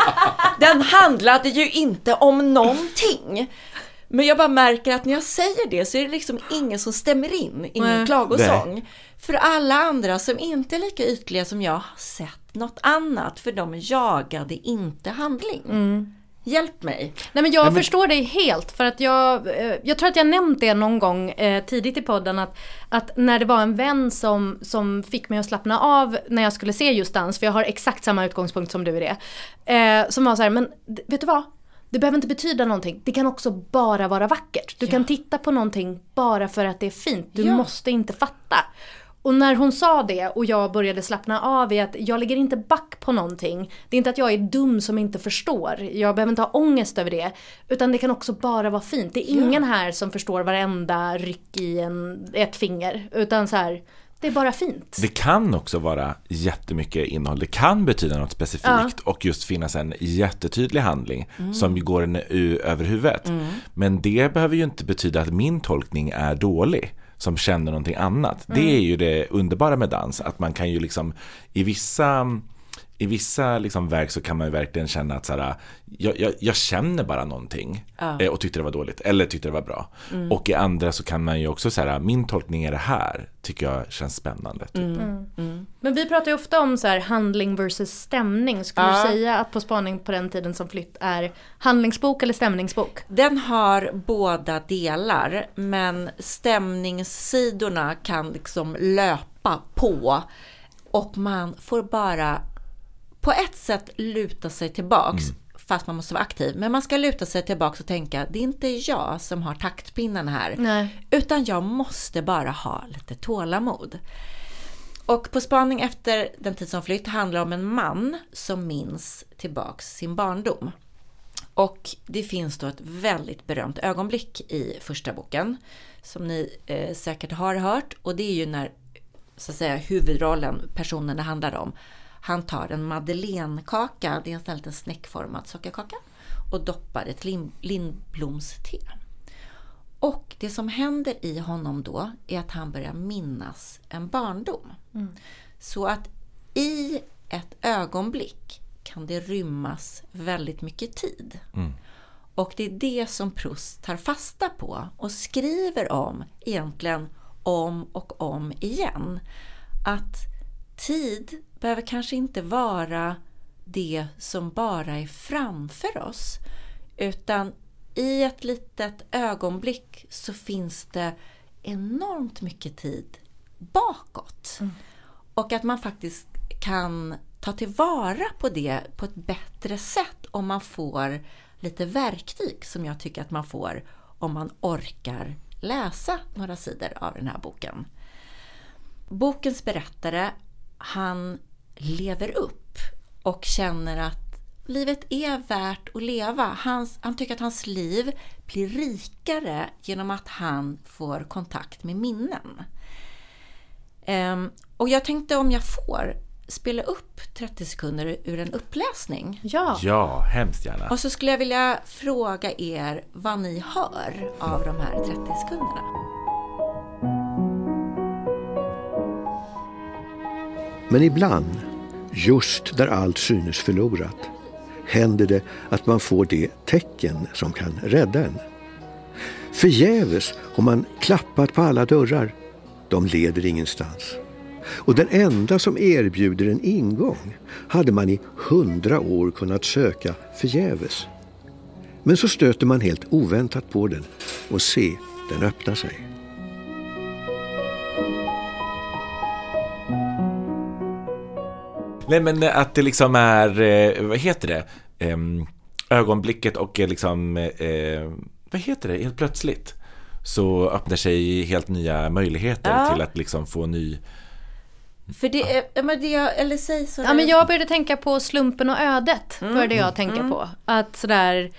Den handlade ju inte om någonting. Men jag bara märker att när jag säger det så är det liksom ingen som stämmer in i min Nej. klagosång. För alla andra som inte är lika ytliga som jag har sett något annat, för de jagade inte handling. Hjälp mig. Nej men jag förstår dig helt för att jag, eh, jag tror att jag nämnt det någon gång eh, tidigt i podden att, att när det var en vän som, som fick mig att slappna av när jag skulle se just dans, för jag har exakt samma utgångspunkt som du i det. Eh, som var så här, men vet du vad? Det behöver inte betyda någonting, det kan också bara vara vackert. Du kan titta på någonting bara för att det är fint, du Ja. måste inte fatta. Och när hon sa det och jag började slappna av i att jag ligger inte back på någonting. Det är inte att jag är dum som inte förstår. Jag behöver inte ha ångest över det. Utan det kan också bara vara fint. Det är ingen här som förstår varenda ryck i en, ett finger. Utan så här, det är bara fint. Det kan också vara jättemycket innehåll. Det kan betyda något specifikt och just finnas en jättetydlig handling som ju går en över huvudet. Men det behöver ju inte betyda att min tolkning är dålig som känner någonting annat. Det är ju det underbara med dans, att man kan ju liksom i vissa i vissa liksom verk så kan man ju verkligen känna att så här, jag, jag, jag känner bara någonting eh, och tyckte det var dåligt eller tyckte det var bra. Och i andra så kan man ju också säga, min tolkning är det här, tycker jag känns spännande. Typ. Men vi pratar ju ofta om så här handling versus stämning. Skulle du säga att På spaning på den tiden som flytt är handlingsbok eller stämningsbok? Den har båda delar, men stämningssidorna kan liksom löpa på och man får bara på ett sätt luta sig tillbaks, fast man måste vara aktiv. Men man ska luta sig tillbaks och tänka, det är inte jag som har taktpinnen här, Nej. utan jag måste bara ha lite tålamod. Och På spaning efter den tid som flytt handlar om en man som minns tillbaks sin barndom. Och det finns då ett väldigt berömt ögonblick i första boken som ni eh, säkert har hört och det är ju när så att säga huvudrollen, personen det handlar om, han tar en madeleinekaka, det är en liten snäckformad sockerkaka och doppar ett lin, lindblomste. Och det som händer i honom då är att han börjar minnas en barndom. Så att i ett ögonblick kan det rymmas väldigt mycket tid. Och det är det som Proust tar fasta på och skriver om egentligen om och om igen. Att tid behöver kanske inte vara det som bara är framför oss. Utan i ett litet ögonblick så finns det enormt mycket tid bakåt. Och att man faktiskt kan ta tillvara på det på ett bättre sätt om man får lite verktyg som jag tycker att man får om man orkar läsa några sidor av den här boken. Bokens berättare, han lever upp och känner att livet är värt att leva. Hans, han tycker att hans liv blir rikare genom att han får kontakt med minnen. Ehm, och jag tänkte om jag får spela upp 30 sekunder ur en uppläsning. Ja. Ja, hemskt gärna. Och så skulle jag vilja fråga er vad ni hör av de här 30 sekunderna. Men ibland, just där allt synes förlorat, händer det att man får det tecken som kan rädda en. Förgäves har man klappat på alla dörrar. De leder ingenstans. Och den enda som erbjuder en ingång hade man i hundra år kunnat söka förgäves. Men så stöter man helt oväntat på den och se, den öppnar sig. Nej men att det liksom är, eh, vad heter det, ögonblicket och eh, liksom, eh, vad heter det, helt plötsligt så öppnar sig helt nya möjligheter Ja. till att liksom få ny För det, är- men det jag, eller säg så. Ja men jag började tänka på slumpen och ödet. Började jag tänka på. Att sådär,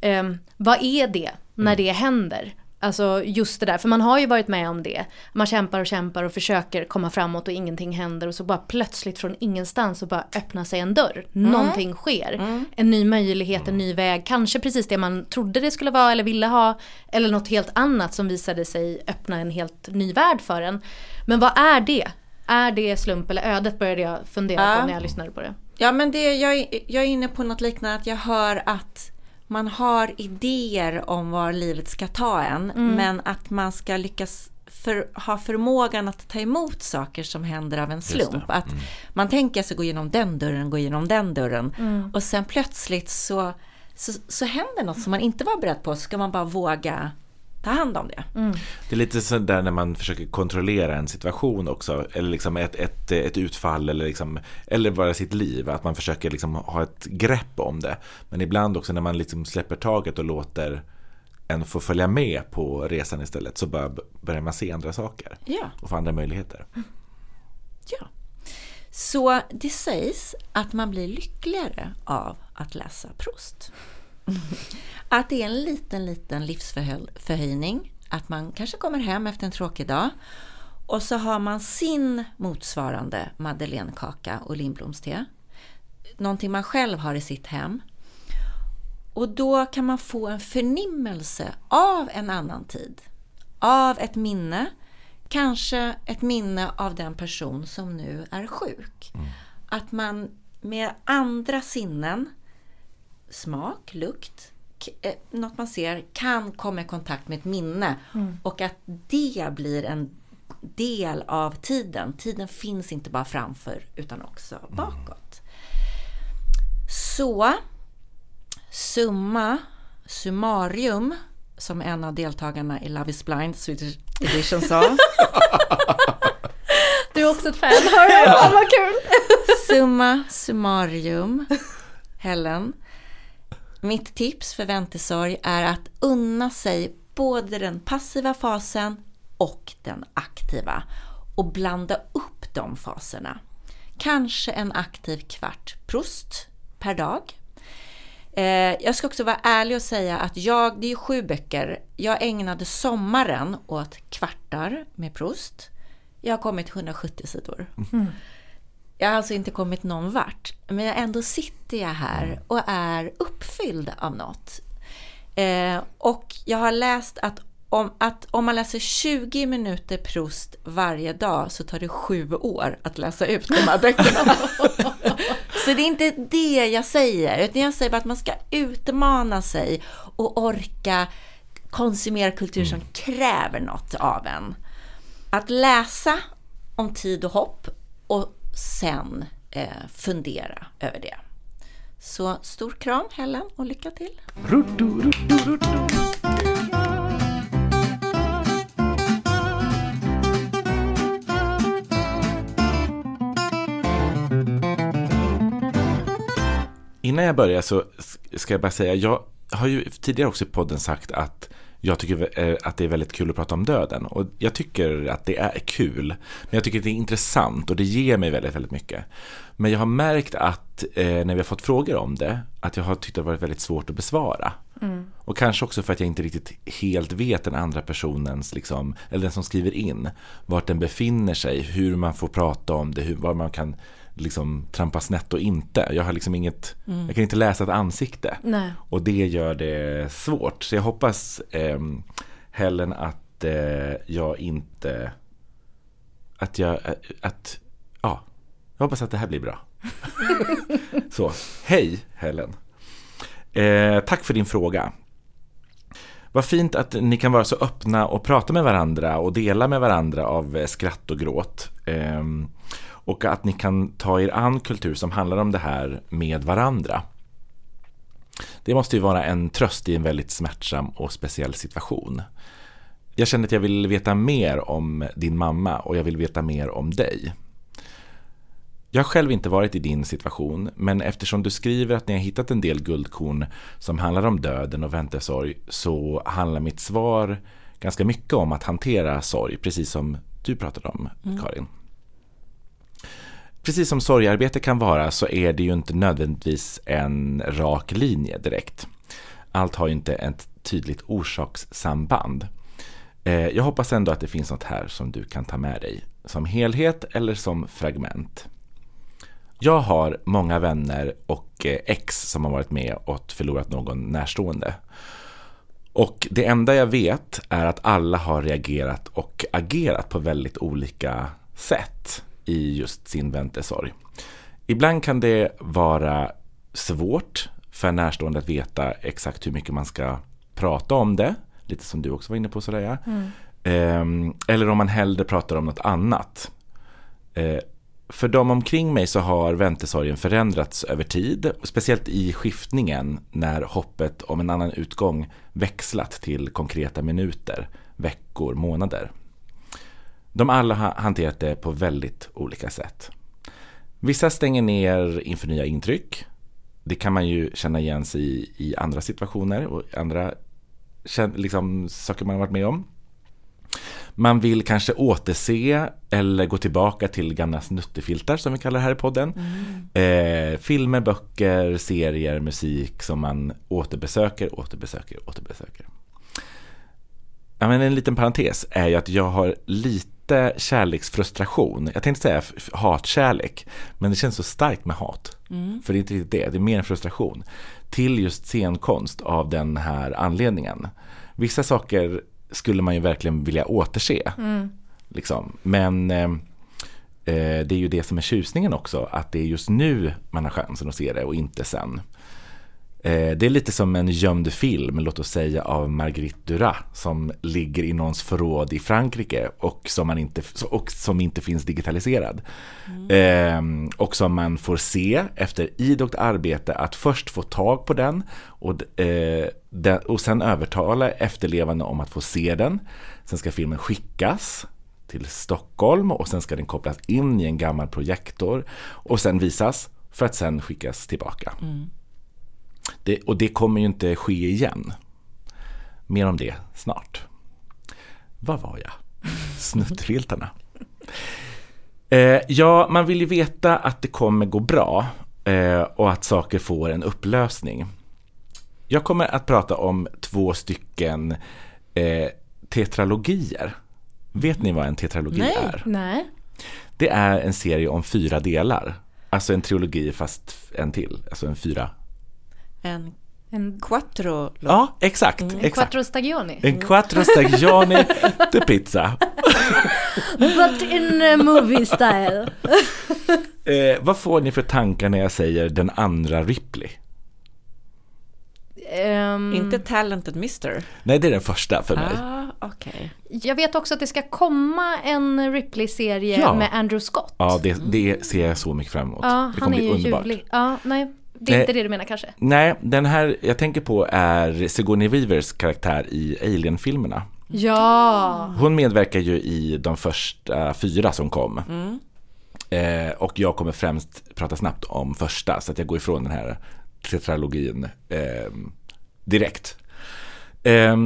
ehm, vad är det när det händer? Alltså just det där, för man har ju varit med om det. Man kämpar och kämpar och försöker komma framåt och ingenting händer och så bara plötsligt från ingenstans så bara öppnar sig en dörr. Någonting sker. En ny möjlighet, en ny väg, kanske precis det man trodde det skulle vara eller ville ha. Eller något helt annat som visade sig öppna en helt ny värld för en. Men vad är det? Är det slump eller ödet började jag fundera på när jag lyssnade på det. Ja, men det, jag, jag är inne på något liknande, att jag hör att man har idéer om var livet ska ta en, men att man ska lyckas för, ha förmågan att ta emot saker som händer av en slump. Att man tänker sig gå igenom den dörren, gå igenom den dörren. Och sen plötsligt så så, så händer något som man inte var beredd på, så ska man bara våga ta hand om det. Det är lite sådär när man försöker kontrollera en situation också, eller liksom ett, ett, ett utfall eller, liksom, eller bara sitt liv, att man försöker liksom ha ett grepp om det. Men ibland också när man liksom släpper taget och låter en få följa med på resan istället så bara börjar man se andra saker Ja. och få andra möjligheter. Ja. Så det sägs att man blir lyckligare av att läsa Proust. *laughs* Att det är en liten, liten livsförhöjning. Att man kanske kommer hem efter en tråkig dag och så har man sin motsvarande madeleinekaka och lindblomste. Någonting man själv har i sitt hem. Och då kan man få en förnimmelse av en annan tid. Av ett minne. Kanske ett minne av den person som nu är sjuk. Att man med andra sinnen, smak, lukt, eh, något man ser, kan komma i kontakt med ett minne. Och att det blir en del av tiden. Tiden finns inte bara framför utan också bakåt. Så summa summarium, som en av deltagarna i Love is blind Swedish edition sa. *laughs* Du är också ett fan, hör jag. Fan vad kul! Summa summarum, Helen. Mitt tips för väntesorg är att unna sig både den passiva fasen och den aktiva och blanda upp de faserna. Kanske en aktiv kvart Proust per dag. Eh, jag ska också vara ärlig och säga att jag, det är sju böcker, jag ägnade sommaren åt kvartar med Proust. Jag har kommit 170 sidor. Mm. Jag har alltså inte kommit någon vart, men ändå sitter jag här och är uppfylld av något. Eh, och jag har läst att om, att om man läser 20 minuter Proust varje dag så tar det sju år att läsa ut de här böckerna. *laughs* så det är inte det jag säger, utan jag säger bara att man ska utmana sig och orka konsumera kultur som kräver något av en. Att läsa om tid och hopp och sen eh, fundera över det. Så stor kram Helen och lycka till! Innan jag börjar så ska jag bara säga, jag har ju tidigare också i podden sagt att jag tycker eh, att det är väldigt kul att prata om döden. Och jag tycker att det är kul. Men jag tycker att det är intressant och det ger mig väldigt, väldigt mycket. Men jag har märkt att eh, när vi har fått frågor om det, att jag har tyckt att det varit väldigt svårt att besvara. Och kanske också för att jag inte riktigt helt vet den andra personens, liksom, eller den som skriver in, vart den befinner sig, hur man får prata om det, hur, var man kan liksom trampa snett och inte. Jag har liksom inget, jag kan inte läsa ett ansikte. Nej. Och det gör det svårt. Så jag hoppas eh, Helen att eh, jag inte, att jag, att, ja, jag hoppas att det här blir bra. *laughs* Så, hej Helen. Eh, tack för din fråga. Vad fint att ni kan vara så öppna och prata med varandra och dela med varandra av skratt och gråt. Och att ni kan ta er an kultur som handlar om det här med varandra. Det måste ju vara en tröst i en väldigt smärtsam och speciell situation. Jag känner att jag vill veta mer om din mamma och jag vill veta mer om dig. Jag har själv inte varit i din situation, men eftersom du skriver att ni har hittat en del guldkorn som handlar om döden och väntesorg så handlar mitt svar ganska mycket om att hantera sorg, precis som du pratade om, Karin. Precis som sorgarbete kan vara så är det ju inte nödvändigtvis en rak linje direkt. Allt har ju inte ett tydligt orsakssamband. Eh, jag hoppas ändå att det finns något här som du kan ta med dig som helhet eller som fragment. Jag har många vänner och eh, ex som har varit med och förlorat någon närstående. Och det enda jag vet är att alla har reagerat och agerat på väldigt olika sätt i just sin väntesorg. Ibland kan det vara svårt för närstående att veta exakt hur mycket man ska prata om det. Lite som du också var inne på sådär ja. Ehm, eller om man hellre pratar om något annat. Eh, för de omkring mig så har väntesorgen förändrats över tid, speciellt i skiftningen när hoppet om en annan utgång växlat till konkreta minuter, veckor, månader. De alla har hanterat det på väldigt olika sätt. Vissa stänger ner inför nya intryck. Det kan man ju känna igen sig i, i andra situationer och andra liksom, saker man har varit med om. Man vill kanske återse eller gå tillbaka till gamla snuttefiltar som vi kallar det här i podden. Eh, filmer, böcker, serier, musik som man återbesöker, återbesöker, återbesöker. Ja, men en liten parentes är ju att jag har lite kärleksfrustration. Jag tänkte säga hatkärlek, men det känns så starkt med hat. För det är inte riktigt det, det är mer en frustration. Till just scenkonst av den här anledningen. Vissa saker skulle man ju verkligen vilja återse. Liksom. Men eh, eh, det är ju det som är tjusningen också, att det är just nu man har chansen att se det och inte sen. Eh, Det är lite som en gömd film, låt oss säga av Marguerite Duras, som ligger i någons förråd i Frankrike och som, man inte, och som inte finns digitaliserad. Eh, och som man får se efter idogt arbete att först få tag på den och, eh, den, och sen övertala efterlevande om att få se den. Sen ska filmen skickas till Stockholm och sen ska den kopplas in i en gammal projektor och sen visas för att sen skickas tillbaka. Det, och det kommer ju inte ske igen. Mer om det snart. Vad var jag? Snuttfiltarna. Eh, ja, man vill ju veta att det kommer gå bra eh, och att saker får en upplösning. Jag kommer att prata om två stycken eh, tetralogier. Vet ni vad en tetralogi Nej. är? Nej. Det är en serie om fyra delar. Alltså en trilogi fast en till. Alltså en fyra. En En, quattro Ja, exakt. en exakt. quattro stagioni. En quattro stagioni de pizza. *laughs* But in a movie style. *laughs* Eh, vad får ni för tankar när jag säger den andra Ripley? Ehm, Inte Talented Mister. Nej, det är den första för mig. Ah, okej. Jag vet också att det ska komma en Ripley-serie Ja. med Andrew Scott. Ja, det, det ser jag så mycket fram emot. Ja, det han kommer är bli ju underbart. ljuvlig. Ja, nej, det är Nej. inte det du menar kanske. Nej, den här jag tänker på är Sigourney Weavers karaktär i Alien-filmerna. Ja. Hon medverkar ju i de första fyra som kom. Eh, och jag kommer främst prata snabbt om första, så att jag går ifrån den här tetralogin eh, direkt. Eh,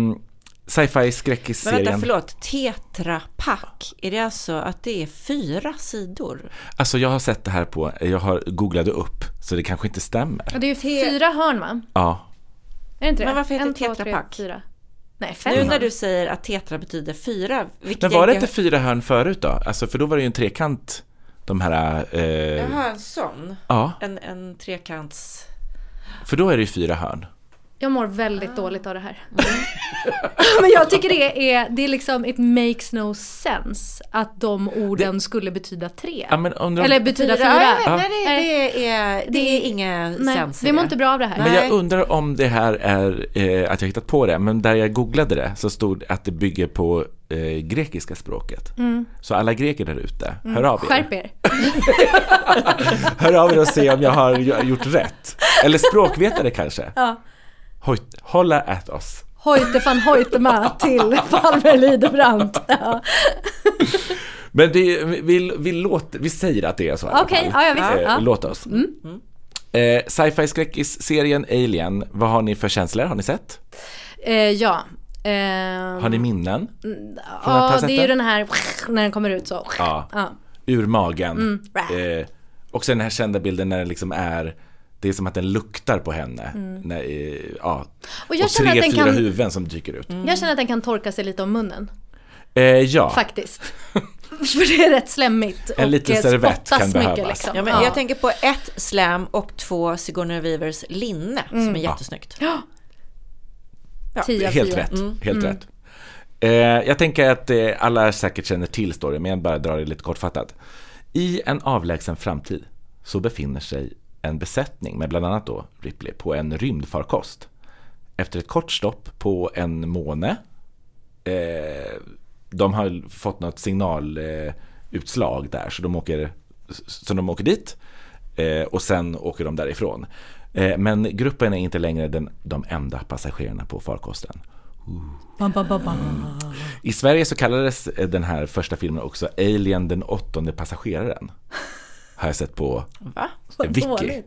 Sci-fi Men skräckisserien. vänta, förlåt. Tetrapack. Är det alltså att det är fyra sidor? Alltså jag har sett det här på, jag har googlade upp, så det kanske inte stämmer. Och det är ju fyra hörn va? Ja, Är det inte det? Men varför heter en, det två, tetrapack? Tre, fyra. Nej, fem Nu när du säger att tetra betyder fyra. Men var det inte fyra hörn förut då? Alltså för då var det ju en trekant, de här, eh, Jaha, en sån. ja, En, en trekants... för då är det ju fyra hörn. Jag mår väldigt dåligt av det här. *laughs* Men jag tycker det är, det är liksom, it makes no sense att de orden skulle betyda tre. Ja, men undrar Eller betyda fyra. Ja, nej, det, det, är, det är inga Nej, sens vi mår det. inte bra av det här. Men jag undrar om det här är eh, att jag hittat på det, men där jag googlade det så stod det att det bygger på eh, grekiska språket. Så alla greker där ute, hör av er. Skärp er. *laughs* Hör av er och se om jag har gj- gjort rätt. Eller språkvetare kanske. Ja. Hojt, hålla at oss. Hojte van Hoytema till Palme Lidebrandt. Ja. Men det, vi, vi, låter, vi säger att det är så Okej, fall. ja, ja, visst. Eh, Ja. Låt oss. Eh, Sci-fi skräckis-serien Alien, vad har ni för känslor? Har ni sett? Eh, ja. Ehm, Har ni minnen? Ha Ja, det är ju den? den här när den kommer ut så. Ja. Ja. ur magen. Mm. Eh, och sen den här kända bilden när det liksom är det är som att den luktar på henne. När, eh, ja. Mm. Och jag och tre, att den fyra kan- huvuden som dyker ut. Jag känner att den kan torka sig lite om munnen. Eh, ja, Faktiskt. *laughs* För det är rätt slemmigt. En liten eh, servett kan mycket behövas. liksom. Ja, men Jag tänker på ett slam och två Sigourney Weavers linne som är jättesnyggt. Tio av helt tio. rätt. Helt rätt. Eh, jag tänker att eh, alla säkert känner till storyn, men jag bara drar det lite kortfattat. I en avlägsen framtid så befinner sig en besättning med bland annat då Ripley på en rymdfarkost. Efter ett kort stopp på en måne eh, de har fått något signalutslag där så de åker så de åker dit eh, och sen åker de därifrån. Eh, men gruppen är inte längre den, de enda passagerarna på farkosten. I Sverige så kallades eh, den här första filmen också Alien den åttonde passageraren. Har jag sett på Va? Wiki.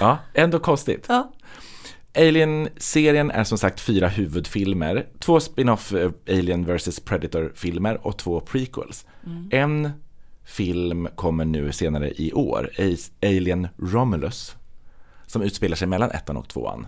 Ja, ändå konstigt. Ja. Alien-serien är som sagt fyra huvudfilmer, två spin-off eh, Alien vs Predator-filmer och två prequels. En film kommer nu senare i år, Alien Romulus, som utspelar sig mellan ettan och tvåan.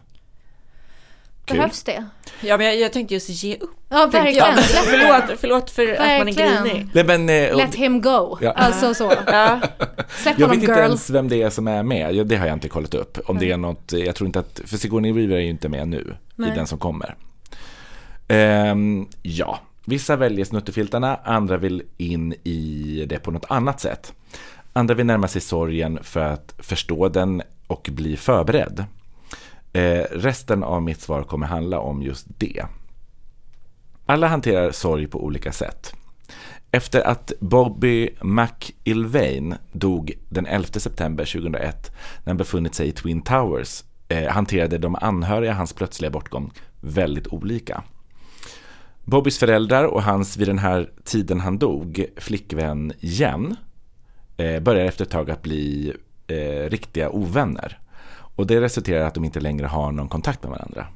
Kul. Behövs det? Ja, men jag, jag tänkte just ge upp. Ja, verkligen. *laughs* Förlåt, förlåt för att man är Verkligen. grinig. Nej, men, eh, Let him go. Ja. Alltså så. *laughs* Ja, Släpp jag honom vet inte girl. ens vem det är som är med, det har jag inte kollat upp. Om det är något, jag tror inte att, för Sigourney Weaver är ju inte med nu Nej. i den som kommer. Ehm, ja, vissa väljer snuttefiltarna, andra vill in i det på något annat sätt. Andra vill närma sig sorgen för att förstå den och bli förberedd. Eh, resten av mitt svar kommer handla om just det. Alla hanterar sorg på olika sätt. Efter att Bobby McIlvain dog den 11 september 2001 när han befunnit sig i Twin Towers eh, hanterade de anhöriga hans plötsliga bortgång väldigt olika. Bobbys föräldrar och hans vid den här tiden han dog flickvän Jen eh, börjar efter ett tag att bli eh, riktiga ovänner. Och det resulterar i att de inte längre har någon kontakt med varandra.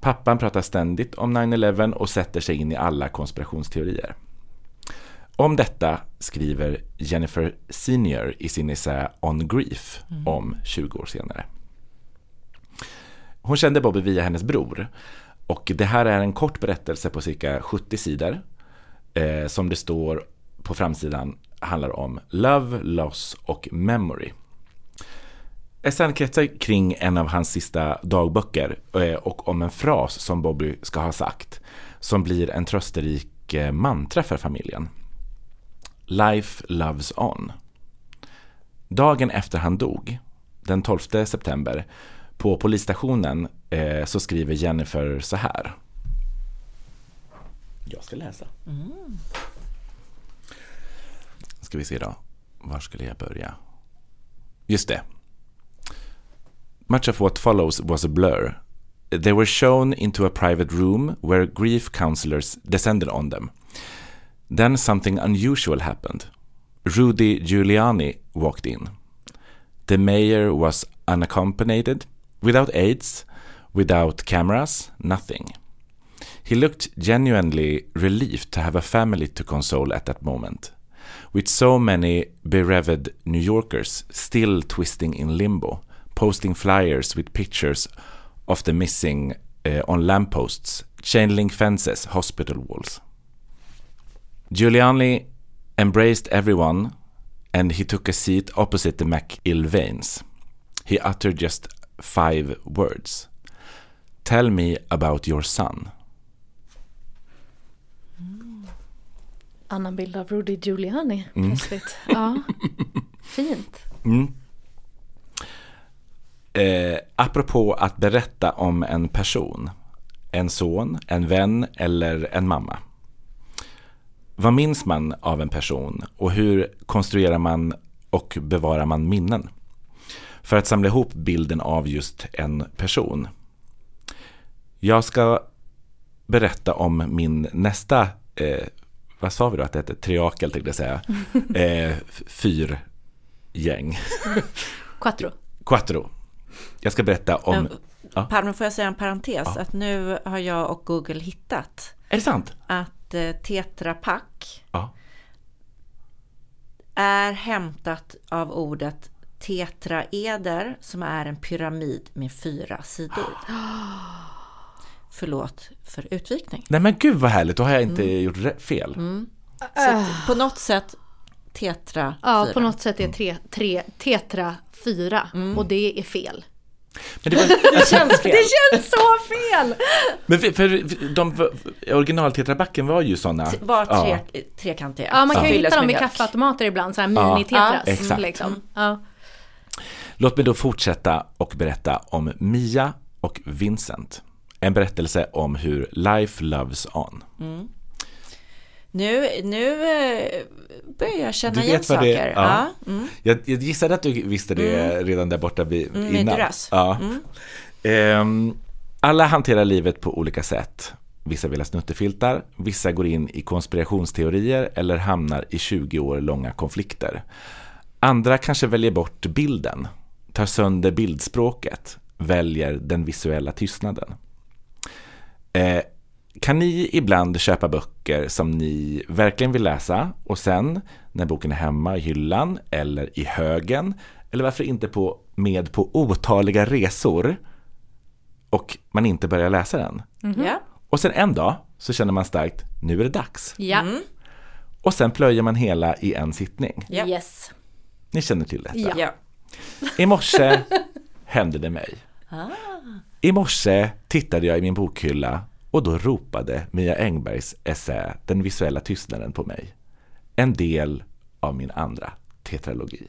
Pappan pratar ständigt om 9-11 och sätter sig in i alla konspirationsteorier. Om detta skriver Jennifer Senior i sin essä On Grief om 20 år senare. Hon kände Bobby via hennes bror. Och det här är en kort berättelse på cirka 70 sidor. Eh, som det står på framsidan handlar om Love, Loss och Memory. Essän kretsar kring en av hans sista dagböcker eh, och om en fras som Bobby ska ha sagt som blir en trösterik eh, mantra för familjen. Life loves on. Dagen efter han dog, den 12 september, på polisstationen eh, så skriver Jennifer så här. Jag ska läsa. Ska vi se då. Var skulle jag börja? Just det. Much of what follows was a blur. They were shown into a private room where grief counselors descended on them. Then something unusual happened. Rudy Giuliani walked in. The mayor was unaccompanied, without aides, without cameras, nothing. He looked genuinely relieved to have a family to console at that moment. With so many bereaved New Yorkers still twisting in limbo, posting flyers with pictures of the missing uh, on lampposts, chain link fences, hospital walls. Giuliani embraced everyone and he took a seat opposite the McIlvaines. He uttered just five words. Tell me about your son. Annan bild av Rudy Giuliani plötsligt. *laughs* Ja. Fint. Mm. Eh, apropå att berätta om en person, en son, en vän eller en mamma. Vad minns man av en person och hur konstruerar man och bevarar man minnen? För att samla ihop bilden av just en person. Jag ska berätta om min nästa, eh, vad sa vi då att det hette? Triakel tänkte jag säga. *laughs* Eh, fyrgäng. Quattro. Quattro. Jag ska berätta om... Men, Ja. Palme, får jag säga en parentes? Att nu har jag och Google hittat Är det sant? att eh, Tetra Pak Ja. är hämtat av ordet tetraeder som är en pyramid med fyra sidor. *gasps* Förlåt för utvikning. Nej men gud vad härligt, då har jag inte gjort re- fel. Så att på något sätt tetra Ja, fyra. på något sätt är tre, tre, tetra fyra och det är fel. Men, det var, *laughs* Det känns fel. Det känns så fel! men för, för de, originaltetrabacken var ju sådana. Var tre, Ja, trekantiga. Ja, man kan ju hitta dem i kaffeautomater ibland, så här Ja, mini-tetras. exakt. Liksom. Ja. Låt mig då fortsätta och berätta om Mia och Vincent. En berättelse om hur life loves on. Nu, nu eh, börjar jag känna igen vad det- saker. ja. Ja. Mm. Jag, jag gissade att du visste det redan där borta vid, Mm, innan. Ja. Ehm, alla hanterar livet på olika sätt. Vissa vill ha snuttefiltar, vissa går in i konspirationsteorier eller hamnar i 20 år långa konflikter. Andra kanske väljer bort bilden, tar sönder bildspråket, väljer den visuella tystnaden. Eh, kan ni ibland köpa böcker som ni verkligen vill läsa och sen, när boken är hemma i hyllan eller i högen, eller varför inte på, med på otaliga resor och man inte börjar läsa den? Ja. Och sen en dag så känner man starkt, nu är det dags. Ja. Och sen plöjer man hela i en sittning. Ja. Yes. Ni känner till detta. Ja. I morse *laughs* hände det mig. I morse tittade jag i min bokhylla och då ropade Mia Engbergs essä Den visuella tystnaden på mig. En del av min andra tetralogi.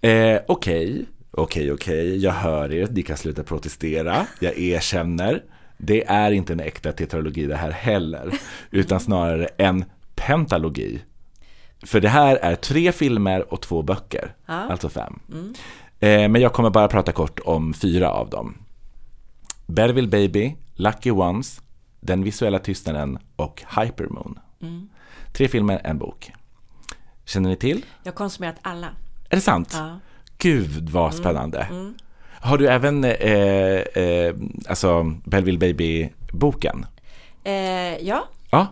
Eh, Okej, okej, okej, jag hör er, ni kan sluta protestera, jag erkänner. Det är inte en äkta tetralogi det här heller, utan snarare en pentalogi. För det här är tre filmer och två böcker, alltså fem. Eh, men jag kommer bara prata kort om fyra av dem. Belleville Baby, Lucky Ones, Den visuella tystnaden och Hypermoon. Tre filmer, en bok. Känner ni till? Jag har konsumerat alla. Är det sant? Ja. Gud vad spännande. Har du även eh, eh, alltså Belleville Baby-boken? Eh, ja, Ja.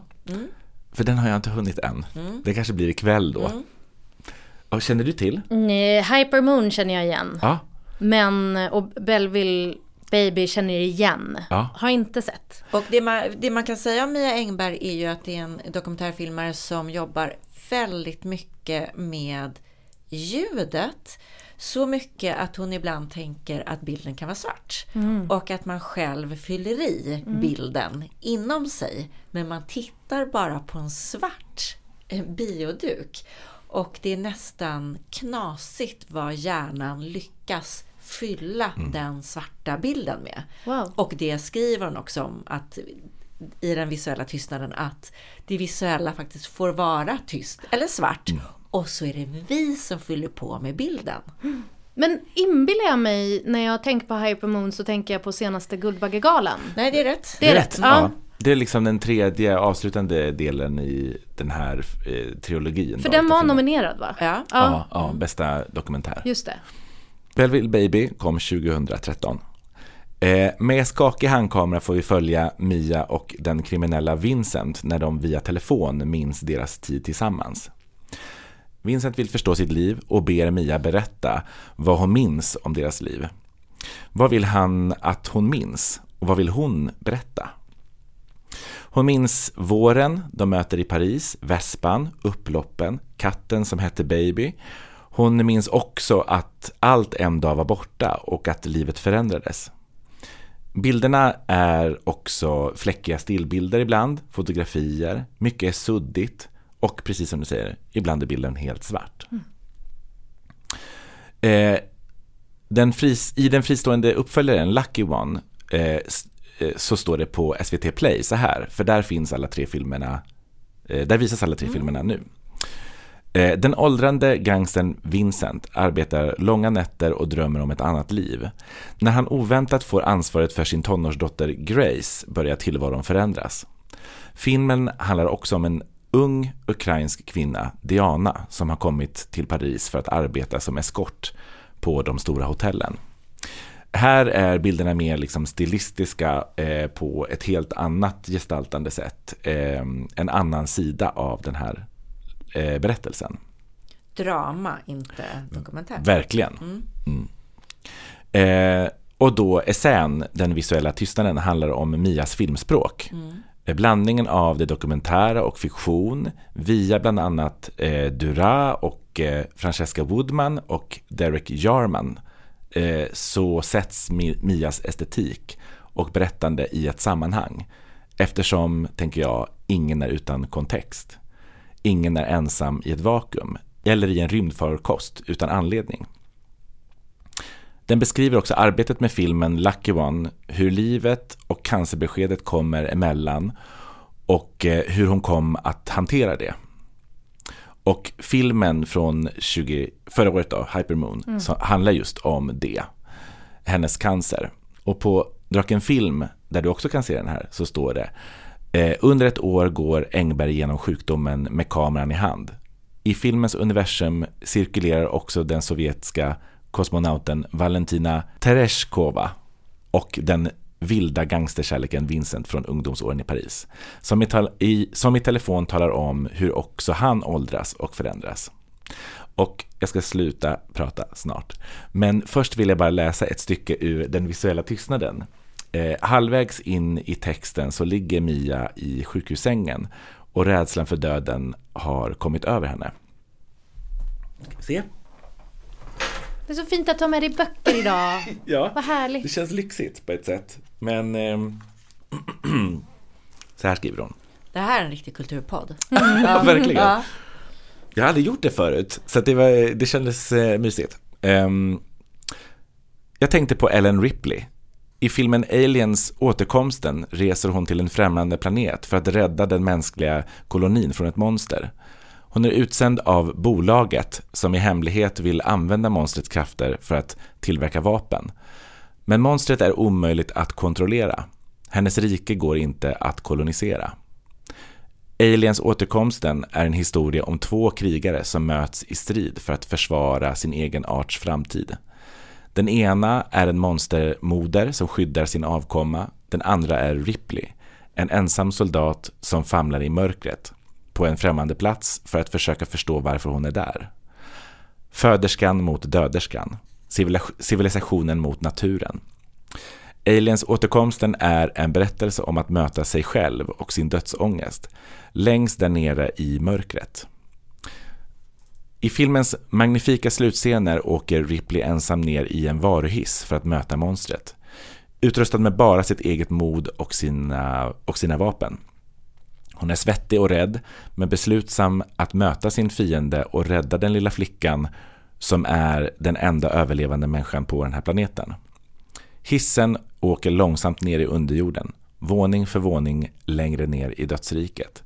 För den har jag inte hunnit än. Det kanske blir ikväll då. Och känner du till? Nej, Hypermoon känner jag igen. Ja. Men, och Belleville Baby känner igen. Ja. Har inte sett. och det man, det man kan säga om Mia Engberg är ju att det är en dokumentärfilmare som jobbar väldigt mycket med ljudet. Så mycket att hon ibland tänker att bilden kan vara svart. Och att man själv fyller i bilden inom sig. Men man tittar bara på en svart eh, bioduk. Och det är nästan knasigt vad hjärnan lyckas fylla den svarta bilden med. Wow. Och det skriver hon också om att i den visuella tystnaden att det visuella faktiskt får vara tyst eller svart. Och så är det vi som fyller på med bilden. Men inbillar jag mig när jag tänker på Hypermoon så tänker jag på senaste Guldbaggegalan. Nej, det är rätt. Det är rätt. Ja. Det är liksom den tredje avslutande delen i den här eh, trilogin. För då, den var filmer. nominerad va? Ja. Ja, ja, bästa dokumentär. Just det. Belleville Baby kom 2013. Eh, med skakig handkamera får vi följa Mia och den kriminella Vincent när de via telefon minns deras tid tillsammans. Vincent vill förstå sitt liv och ber Mia berätta vad hon minns om deras liv. Vad vill han att hon minns och vad vill hon berätta? Hon minns våren de möter i Paris, vespan, upploppen, katten som hette Baby. Hon minns också att allt en dag var borta och att livet förändrades. Bilderna är också fläckiga stillbilder ibland, fotografier, mycket är suddigt och precis som du säger, ibland är bilden helt svart. Eh, den fris, I den fristående uppföljaren Lucky One eh, eh, så står det på SVT Play så här, för där finns alla tre filmerna, eh, där visas alla tre filmerna nu. Eh, den åldrande gangstern Vincent arbetar långa nätter och drömmer om ett annat liv. När han oväntat får ansvaret för sin tonårsdotter Grace börjar tillvaron förändras. Filmen handlar också om en ung ukrainsk kvinna, Diana, som har kommit till Paris för att arbeta som eskort på de stora hotellen. Här är bilderna mer liksom stilistiska eh, på ett helt annat gestaltande sätt. Eh, en annan sida av den här eh, berättelsen. Drama, inte dokumentär. Verkligen. Mm. Eh, och då essän, den visuella tystnaden, handlar om Mias filmspråk. Eh, Blandningen av det dokumentära och fiktion via bland annat eh, Dura och eh, Francesca Woodman och Derek Jarman eh, så sätts Mi- Mias estetik och berättande i ett sammanhang. Eftersom, tänker jag, ingen är utan kontext. Ingen är ensam i ett vakuum eller i en rymdfarkost utan anledning. Den beskriver också arbetet med filmen Lucky One, hur livet och cancerbeskedet kommer emellan och eh, hur hon kom att hantera det. Och filmen från 20, förra året då, Hypermoon, så handlar just om det. Hennes cancer. Och på Draken Film, där du också kan se den här, så står det Eh, under ett år går Engberg genom sjukdomen med kameran i hand. I filmens universum cirkulerar också den sovjetiska kosmonauten Valentina Tereshkova och den vilda gangsterkärleken Vincent från ungdomsåren i Paris. Som i, i, som i telefon talar om hur också han åldras och förändras. Och jag ska sluta prata snart. Men först vill jag bara läsa ett stycke ur Den visuella tystnaden. Eh, halvvägs in i texten så ligger Mia i sjukhussängen och rädslan för döden har kommit över henne. Se? Det är så fint att du har med dig böcker idag. *laughs* Ja, Vad härligt. det känns lyxigt på ett sätt. Men ehm, *clears throat* så här skriver hon. Det här är en riktig kulturpodd. *laughs* *laughs* Ja, verkligen. Ja. Jag har aldrig gjort det förut, så att det, var, det kändes eh, mysigt. Ehm, jag tänkte på Ellen Ripley. I filmen Aliens återkomsten reser hon till en främmande planet för att rädda den mänskliga kolonin från ett monster. Hon är utsänd av bolaget som i hemlighet vill använda monstrets krafter för att tillverka vapen. Men monstret är omöjligt att kontrollera. Hennes rike går inte att kolonisera. Aliens återkomsten är en historia om två krigare som möts i strid för att försvara sin egen arts framtid. Den ena är en monstermoder som skyddar sin avkomma. Den andra är Ripley, en ensam soldat som famlar i mörkret på en främmande plats för att försöka förstå varför hon är där. Föderskan mot döderskan. Civilisationen mot naturen. Aliens återkomsten är en berättelse om att möta sig själv och sin dödsångest längst där nere i mörkret. I filmens magnifika slutscener åker Ripley ensam ner i en varuhiss för att möta monstret. Utrustad med bara sitt eget mod och sina, och sina vapen. Hon är svettig och rädd, men beslutsam att möta sin fiende och rädda den lilla flickan som är den enda överlevande människan på den här planeten. Hissen åker långsamt ner i underjorden, våning för våning längre ner i dödsriket.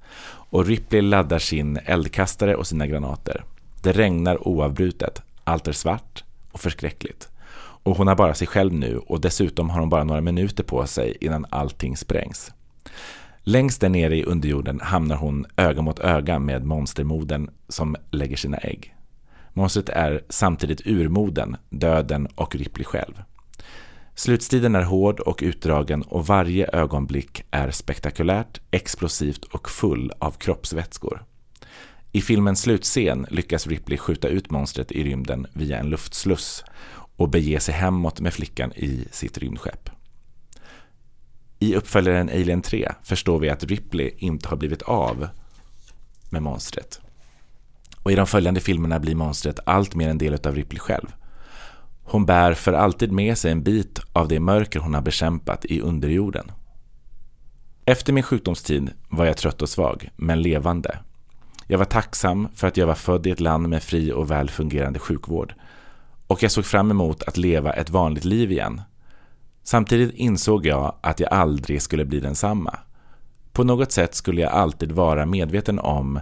Och Ripley laddar sin eldkastare och sina granater. Det regnar oavbrutet, allt är svart och förskräckligt. Och hon har bara sig själv nu och dessutom har hon bara några minuter på sig innan allting sprängs. Längst där nere i underjorden hamnar hon öga mot öga med monstermoden som lägger sina ägg. Monstret är samtidigt urmoden, döden och Ripley själv. Slutstriden är hård och utdragen och varje ögonblick är spektakulärt, explosivt och full av kroppsvätskor. I filmens slutscen lyckas Ripley skjuta ut monstret i rymden via en luftsluss och bege sig hemåt med flickan i sitt rymdskepp. I uppföljaren Alien 3 förstår vi att Ripley inte har blivit av med monstret. Och i de följande filmerna blir monstret allt mer en del av Ripley själv. Hon bär för alltid med sig en bit av det mörker hon har bekämpat i underjorden. Efter min sjukdomstid var jag trött och svag, men levande. Jag var tacksam för att jag var född i ett land med fri och väl fungerande sjukvård. Och jag såg fram emot att leva ett vanligt liv igen. Samtidigt insåg jag att jag aldrig skulle bli densamma. På något sätt skulle jag alltid vara medveten om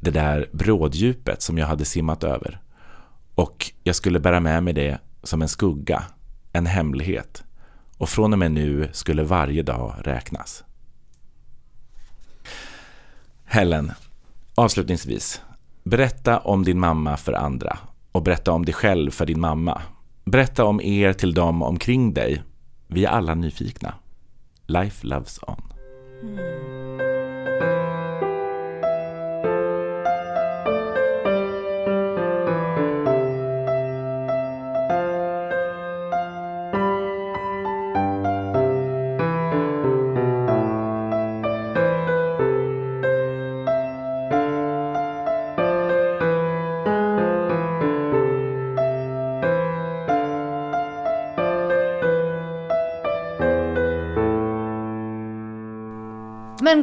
det där bråddjupet som jag hade simmat över. Och jag skulle bära med mig det som en skugga, en hemlighet. Och från och med nu skulle varje dag räknas. Helen, avslutningsvis. Berätta om din mamma för andra och berätta om dig själv för din mamma. Berätta om er till dem omkring dig. Vi är alla nyfikna. Life loves on. Mm.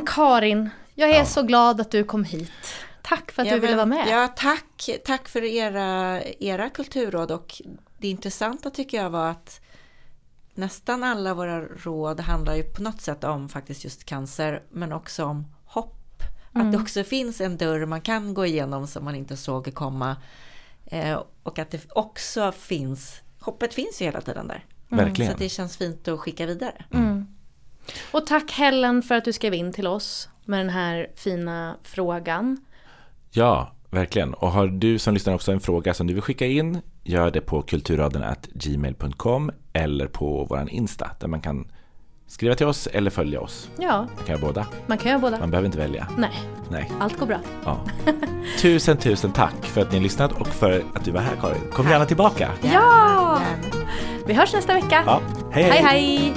Karin, jag är så glad att du kom hit. Tack för att Ja, du ville men- vara med. Ja, tack, tack för era, era kulturråd och det intressanta tycker jag var att nästan alla våra råd handlar ju på något sätt om faktiskt just cancer men också om Att det också finns en dörr man kan gå igenom som man inte såg komma. Eh, och att det också finns, hoppet finns ju hela tiden där. Så Verkligen. att det känns fint att skicka vidare. Och tack Helen för att du skrev in till oss med den här fina frågan. Ja, verkligen. Och har du som lyssnar också en fråga som du vill skicka in, gör det på kulturraden.gmail.com eller på våran Insta där man kan skriva till oss eller följa oss. Ja, Man kan göra båda. man kan göra båda. Man behöver inte välja. Nej, Nej. allt går bra. Ja. Tusen, tusen tack för att ni har lyssnat och för att du var här Karin. Kom gärna tillbaka. Ja! Vi hörs nästa vecka. Ja. Hej, hej! hej.